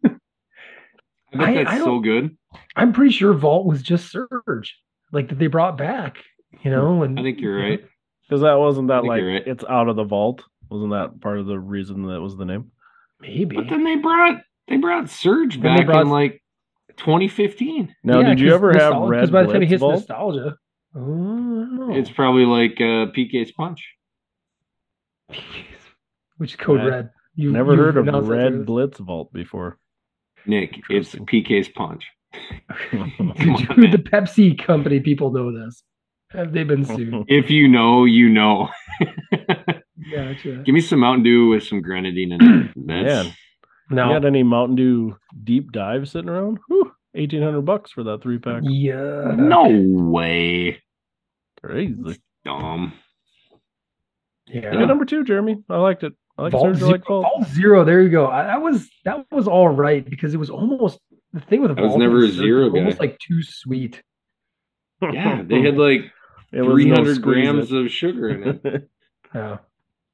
I bet I- that's I so good. I'm pretty sure Vault was just Surge, like that they brought back. You know, and I think you're right. [laughs] Because that wasn't that like right. it's out of the vault. Wasn't that part of the reason that was the name? Maybe. But then they brought they brought Surge Then back brought- in like 2015. Now, Yeah, did you ever have nostal- Red by the time it Blitz hits vault? nostalgia. Oh, I don't know. It's probably like uh, PK's [laughs] Punch. which code I red. You Never heard of Red Blitz. Blitz vault before. Nic, it's PK's Punch. [laughs] On, Dude, the. Pepsi company people know this. Have they been sued? [laughs] If you know, you know. [laughs] Gotcha. Give me some Mountain Dew with some grenadine in it. [clears throat] That's Man. No. You got any Mountain Dew deep dive sitting around? Whew, eighteen hundred bucks for that three pack. Yeah. no way. Crazy. Dumb. Yeah. Yeah, number two, Jeremy. I liked it. I like Vault zero, like Vault. Vault zero. There you go. I, that was that was all right because it was almost the thing with I was never and a zero it was almost guy. like too sweet. Yeah, [laughs] they had like It no 300 grams it. of sugar in it. [laughs] Yeah.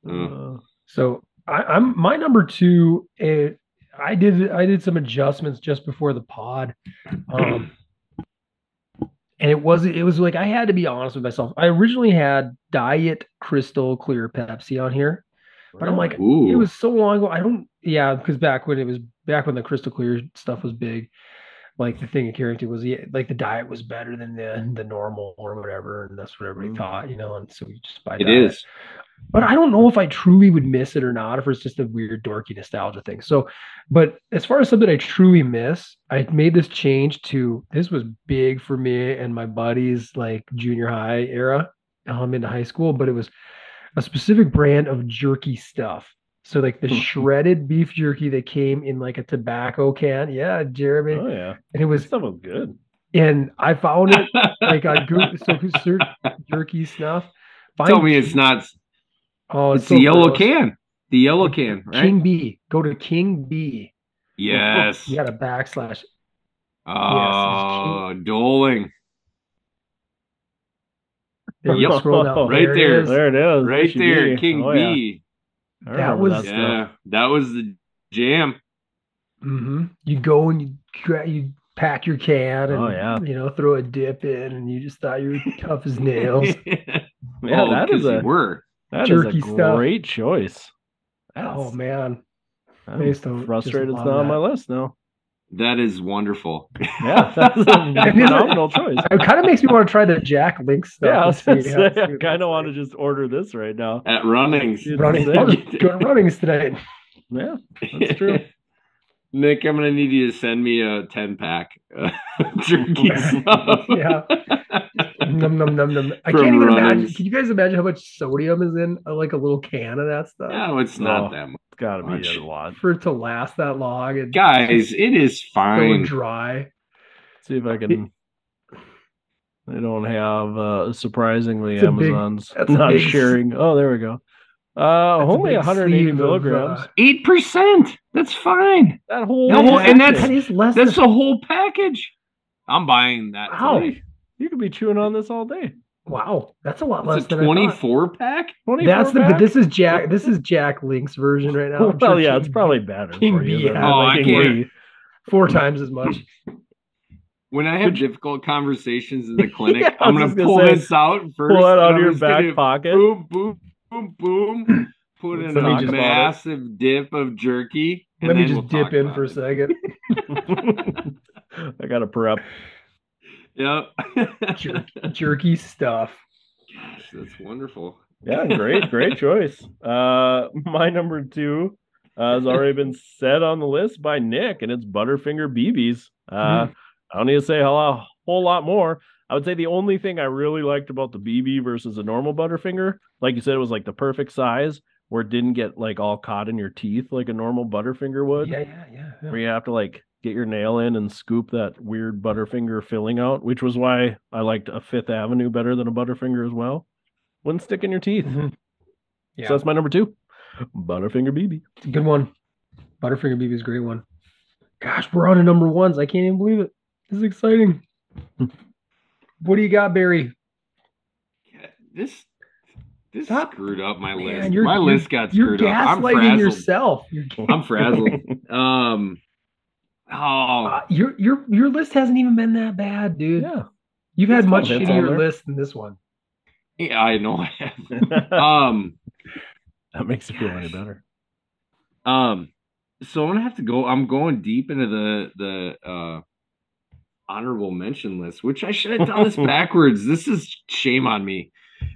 Uh, Uh, So I, I'm my number two. It, I did I did some adjustments just before the pod, um, and it was it was like I had to be honest with myself. I originally had Diet Crystal Clear Pepsi on here, but I'm like, Ooh. it was so long ago. I don't, yeah, because back when it was back when the Crystal Clear stuff was big, like the thing it carried to was yeah, like the diet was better than the the normal or whatever, and that's what everybody Mm. thought, you know. And so we just buy it Diet is. but I don't know if I truly would miss it or not, if it's just a weird dorky nostalgia thing. So, but as far as something I truly miss, I made this change to this was big for me and my buddies like junior high era. I'm into high school, but it was a specific brand of jerky stuff. So like the hmm. shredded beef jerky that came in like a tobacco can. Yeah, Jeremy. Oh yeah, And it was stuff was good. and I found it [laughs] like on Google so search jerky snuff. Tell Find- me it's not. Oh, It's so the yellow gross. can. The yellow can, right? King B. Go to King B. Yes. You got a backslash. Oh, doling. There Yep. scroll down. Right it there. is. There it is. Right She there, be. King Oh, yeah. That was- that. Yeah, that was the jam. hmm You go and you you pack your can and Oh, yeah. you know throw a dip in and you just thought you were tough as nails. [laughs] [laughs] Yeah, oh, that is 'cause you a were. that is a jerky stuff. great choice. oh man, I'm Based on- frustrated it's love not on my list now. That is wonderful. Yeah, [laughs] that's a phenomenal choice. it kind of makes me want to try the Jack Link stuff. Yeah, I was gonna say, I kind of want to just order this right now. At Runnings. It's running. insane. I'll just go to runnings today. Yeah, that's true. [laughs] Nic, I'm gonna need you to send me a 10 pack uh, [laughs] jerky stuff. Yeah. Num, num, num, num. I [laughs] can't even imagine. Can you guys imagine how much sodium is in uh, like a little can of that stuff No, it's not No. that much. It's got to be Much. a lot. for it to last that long and Guys, it is so fine. dry? See if I can. They don't have uh surprisingly It's a big- Amazon's that's a not big- sharing. Oh, there we go. Uh, That's a only big 180 sleeve of, milligrams. uh, Eight percent. That's fine. that whole No, that is- and that's- that is less That's than the whole package. I'm buying that. Wow. today. You could be chewing on this all day. wow. That's a lot less a than 24 pack. 24 That's the pack? but this is Jack this is Jack Link's version right now. I'm [laughs] well, sure yeah, King- it's probably better King for you. B than has Oh, I can't- four times as much. When I have difficult conversations in the clinic, [laughs] Yeah, I I'm gonna just gonna pull say, this out first. Pull that and out I'm of your back pocket. Boom, boom, boom, boom. Put in a massive dip of jerky. and Let me then just we'll dip in about for a second. [laughs] I got to prep. Yep. Jerky, [laughs] jerky stuff. Gosh, that's wonderful. Yeah, great, great choice. Uh, my number two uh, has already been said on the list by Nic, and it's Butterfinger BBs. Uh, I don't need to say a lo- whole lot more. I would say the only thing I really liked about the BB versus a normal Butterfinger, like you said, it was like the perfect size where it didn't get like all caught in your teeth like a normal Butterfinger would. Yeah, yeah, yeah. yeah. where you have to like get your nail in and scoop that weird Butterfinger filling out, which was why I liked a Fifth Avenue better than a Butterfinger as well. Wouldn't stick in your teeth. Mhm. Yeah, So that's my number two, Butterfinger BB. it's a good one. Butterfinger BB is a great one. Gosh, we're on to number ones. I can't even believe it. This is exciting. [laughs] what do you got, Barry? Yeah, This this Stop. screwed up my list. you're- my list got You're screwed up. I'm gaslighting frazzled. yourself. You're, I'm frazzled. Um. Oh, uh, your your your list hasn't even been that bad, dude. yeah. You've had much fine. It's on shittier list than this one. yeah, I know I have. [laughs] Um. that makes it feel any better. Um, so I'm gonna have to go. I'm going deep into the the uh honorable mention list, which I should have done this [laughs] backwards. This is shame on me.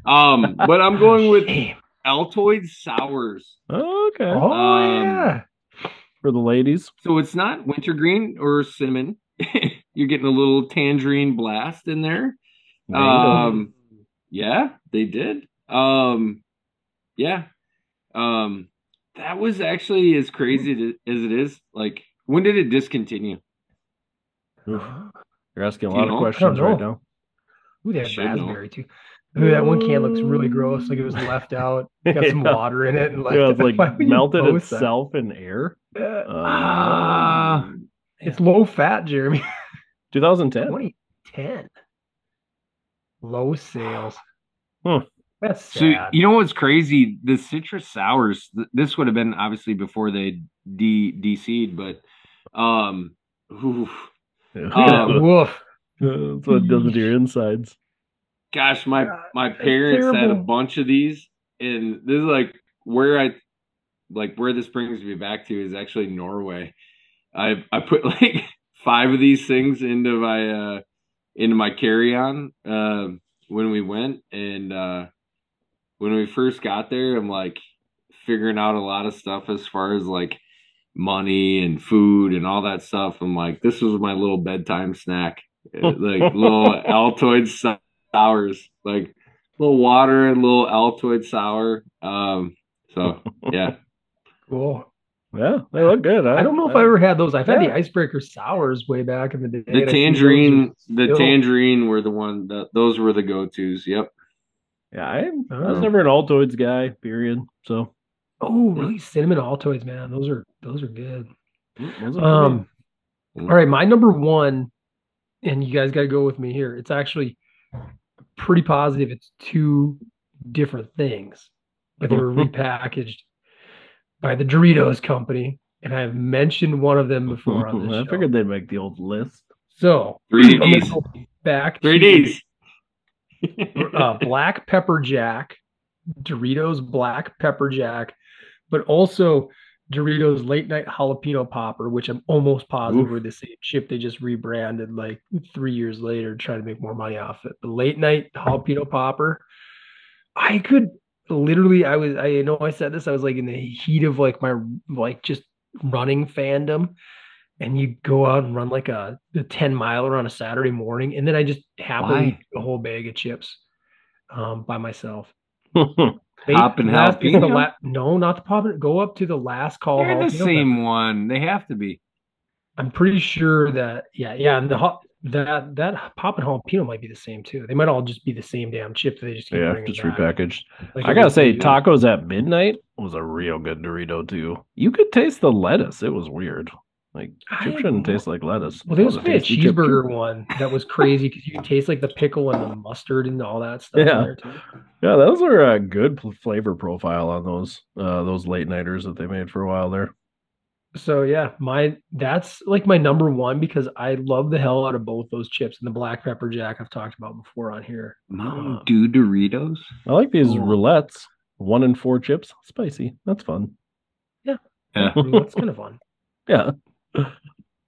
Um, but I'm going [laughs] with Shame. Altoid sours. Okay. Oh Um, yeah. For the ladies. So it's not wintergreen or cinnamon. [laughs] You're getting a little tangerine blast in there. Um, yeah, they did. Um, yeah. Um, that was actually as crazy to- as it is. Like, when did it discontinue? Oof. You're asking a Do you lot know? of questions right now. Ooh, they had should know. raspberry too. Ooh, that one can looks really gross. Like it was left out. [laughs] Got some Yeah. water in it and left Yeah, it's [laughs] Why like would melted post that? itself in air. Uh, Uh, Ah, it's low fat, Jeremy. [laughs] 2010. 2010. Low sales. [sighs] Hmm. That's so you know what's crazy? The citrus sours. th- This would have been obviously before they de DC'd, but um, oof. Um, Woof. That's what it does to your insides. Gosh, my my parents had a bunch of these, and this is like where I like where this brings me back to is actually Norway. I I put [laughs] like five of these things into my uh into my carry on um when we went and uh when we first got there I'm like figuring out a lot of stuff as far as like money and food and all that stuff. I'm like this was my little bedtime snack. Uh, like little [laughs] Altoid sours, like a little water and a little Altoid sour. Um so [laughs] yeah. Cool. Yeah, they look good. I don't know if I ever had those. I've had the icebreaker sours way back in the day. The and I think those tangerine, are the tangerine were the one that those were the go tos. Yep. Yeah, I, I was Oh. never an Altoids guy. Period. So Oh, really? Cinnamon Altoids, man. Those are those are good. mm, those are for me. Um, all right, my number one, and you guys got to go with me here. It's actually pretty positive. It's two different things, but they were repackaged by the Doritos company, and I've mentioned one of them before on [laughs] this I show. figured they'd make the old list. So 3Ds. go back Three to, Ds. uh, [laughs] black pepper jack, Doritos black pepper jack, but also Doritos late night jalapeno popper, which I'm almost positive Oof. were the same chip they just rebranded like three years later, trying to make more money off it. The late night jalapeno popper, I could literally, I was, I know I said this, I was like in the heat of like my like just running fandom. And you go out and run like a, a 10 miler on a Saturday morning, and then I just happily Why? eat a whole bag of chips um, by myself. [laughs] Pop and last- it's the jalapeno? la- no, not the pop. and- Go up to the last call. They're the same pepper. one. They have to be. I'm pretty sure that yeah, yeah, and the hot that that pop and jalapeno might be the same too. They might all just be the same damn chip. They just keep yeah, just repackaged. Like I a gotta say, Doritos. tacos at midnight was a real good Dorito too. You could taste the lettuce. It was weird. Like chip shouldn't know. taste like lettuce. Well, there was a probably a tasty chip, cheeseburger one that was [laughs] crazy because you could taste like the pickle and the mustard and all that stuff. Yeah. there. Yeah, those are a good pl- flavor profile on those uh those late nighters that they made for a while there. So yeah, my that's like my number one because I love the hell out of both those chips and the black pepper jack I've talked about before on here. Mountain Uh, Dew Doritos. I like these Cool. roulettes. One in four chips, spicy. That's fun. Yeah. I mean, that's kind of fun. [laughs] Yeah.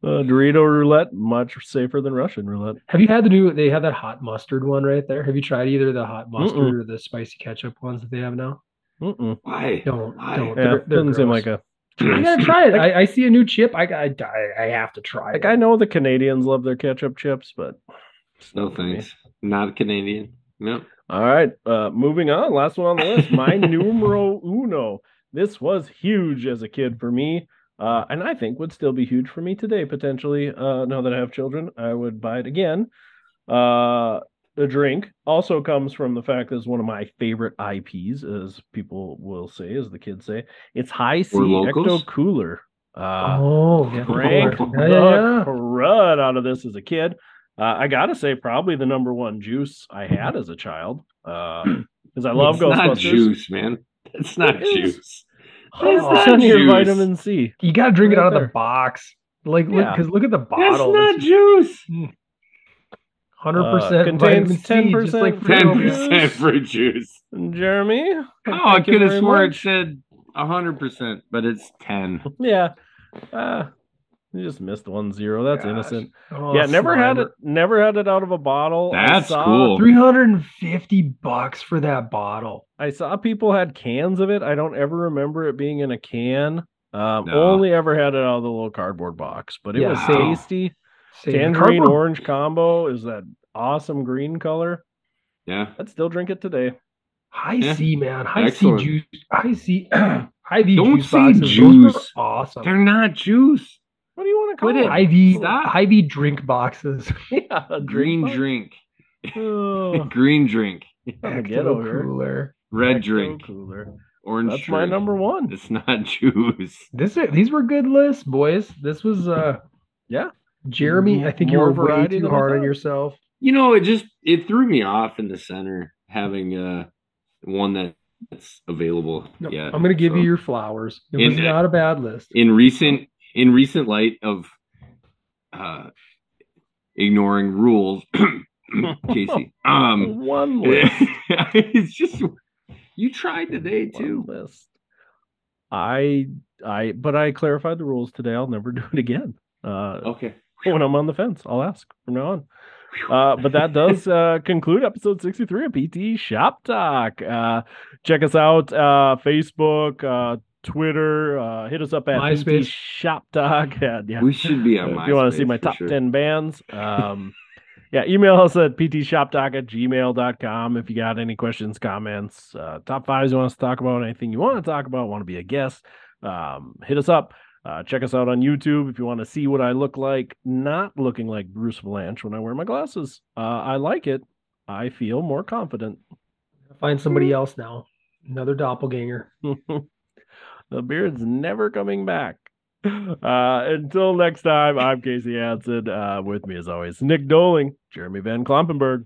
Uh, Dorito roulette much safer than Russian roulette. Have you had the new? They have that hot mustard one right there. Have you tried either the hot mustard Mm-mm. or the spicy ketchup ones that they have now? Mm-mm. Why? Don't Why? don't. Yeah, They're, they're doesn't seem gross. like a. I gotta try it. I, I see a new chip. I I I, I have to try Like it. I know the Canadians love their ketchup chips, but it's No not for thanks. Not Canadian. Nope. All right, uh, moving on. Last one on the list. My [laughs] numero uno. This was huge as a kid for me, uh, and I think would still be huge for me today potentially. Uh, now that I have children, I would buy it again. Uh, the drink also comes from the fact that it's one of my favorite IPs, as people will say, as the kids say. It's Hi-C? Ecto Cooler. Uh, oh, drank yeah, the [laughs] yeah, yeah. crud out of this as a kid. Uh, I gotta say, probably the number one juice I had as a child. [clears throat] Because I love it's not juice, man. It's not It is. Juice. Hundred not your juice. vitamin C. You gotta drink it Right out of the box. Like, Yeah. because look at the bottle. That's bottle. not juice. Hundred Uh, percent contains vitamin C, just 10% like Ten fruit juice. percent fruit juice. Jeremy. Oh, I could have sworn swore it much. said hundred percent, but it's ten. Yeah. Uh, you just missed one zero. That's Gosh. innocent. Oh, yeah, never had it. Never had it out of a bottle. That's saw- cool. Three hundred and fifty bucks for that bottle. I saw people had cans of it. I don't ever remember it being in a can. Um, No. Only ever had it out of the little cardboard box, but it Yeah, was tasty. Say, the Tangerine cardboard- orange combo is that awesome green color. Yeah. I'd still drink it today. High Yeah. C, man. High Excellent. C juice. Hi-C. [clears throat] High V Don't juice say boxes. Juice. awesome. They're not juice. What do you want to call Quit it. it? High V. Stop. High V drink boxes. [laughs] [laughs] yeah, a Green box? drink. Oh, [laughs] Green drink. I get over cooler. Red Ecto drink. Cooler. Orange That's my number one. It's not juice. This these were good lists, boys. This was uh Yeah. Jeremy. I think you More were way too hard on yourself. You know, it just it threw me off in the center having uh one that- that's available. No, yeah. I'm gonna give so- you your flowers. It In- was not a bad list. in recent in recent light of uh ignoring rules [clears throat] casey [laughs] um one [laughs] list. it's just you tried today too One list. I I but I clarified the rules today. I'll never [laughs] do it again. Uh okay when I'm on the fence, I'll ask from now on. Uh, but that does uh, conclude episode 63 of PT Shop Talk. Uh, check us out uh, Facebook, uh, Twitter. Uh, hit us up at PT MySpace. Shop Talk. [laughs] Yeah, yeah. we should be on Uh, if you want to see my top sure. 10 bands um [laughs] yeah email us at ptshoptalk at gmail.com if you got any questions comments uh top fives you want us to talk about anything you want to talk about want to be a guest Um, hit us up. Uh, check us out on YouTube if you want to see what I look like, not looking like Bruce Vilanch when I wear my glasses. Uh, I like it. I feel more confident. Find somebody else now. Another doppelganger. [laughs] the beard's never coming back. Uh, until next time, I'm Casey Hansen. Uh, with me, as always, Nic Doling, Jeremy Van Klompenberg.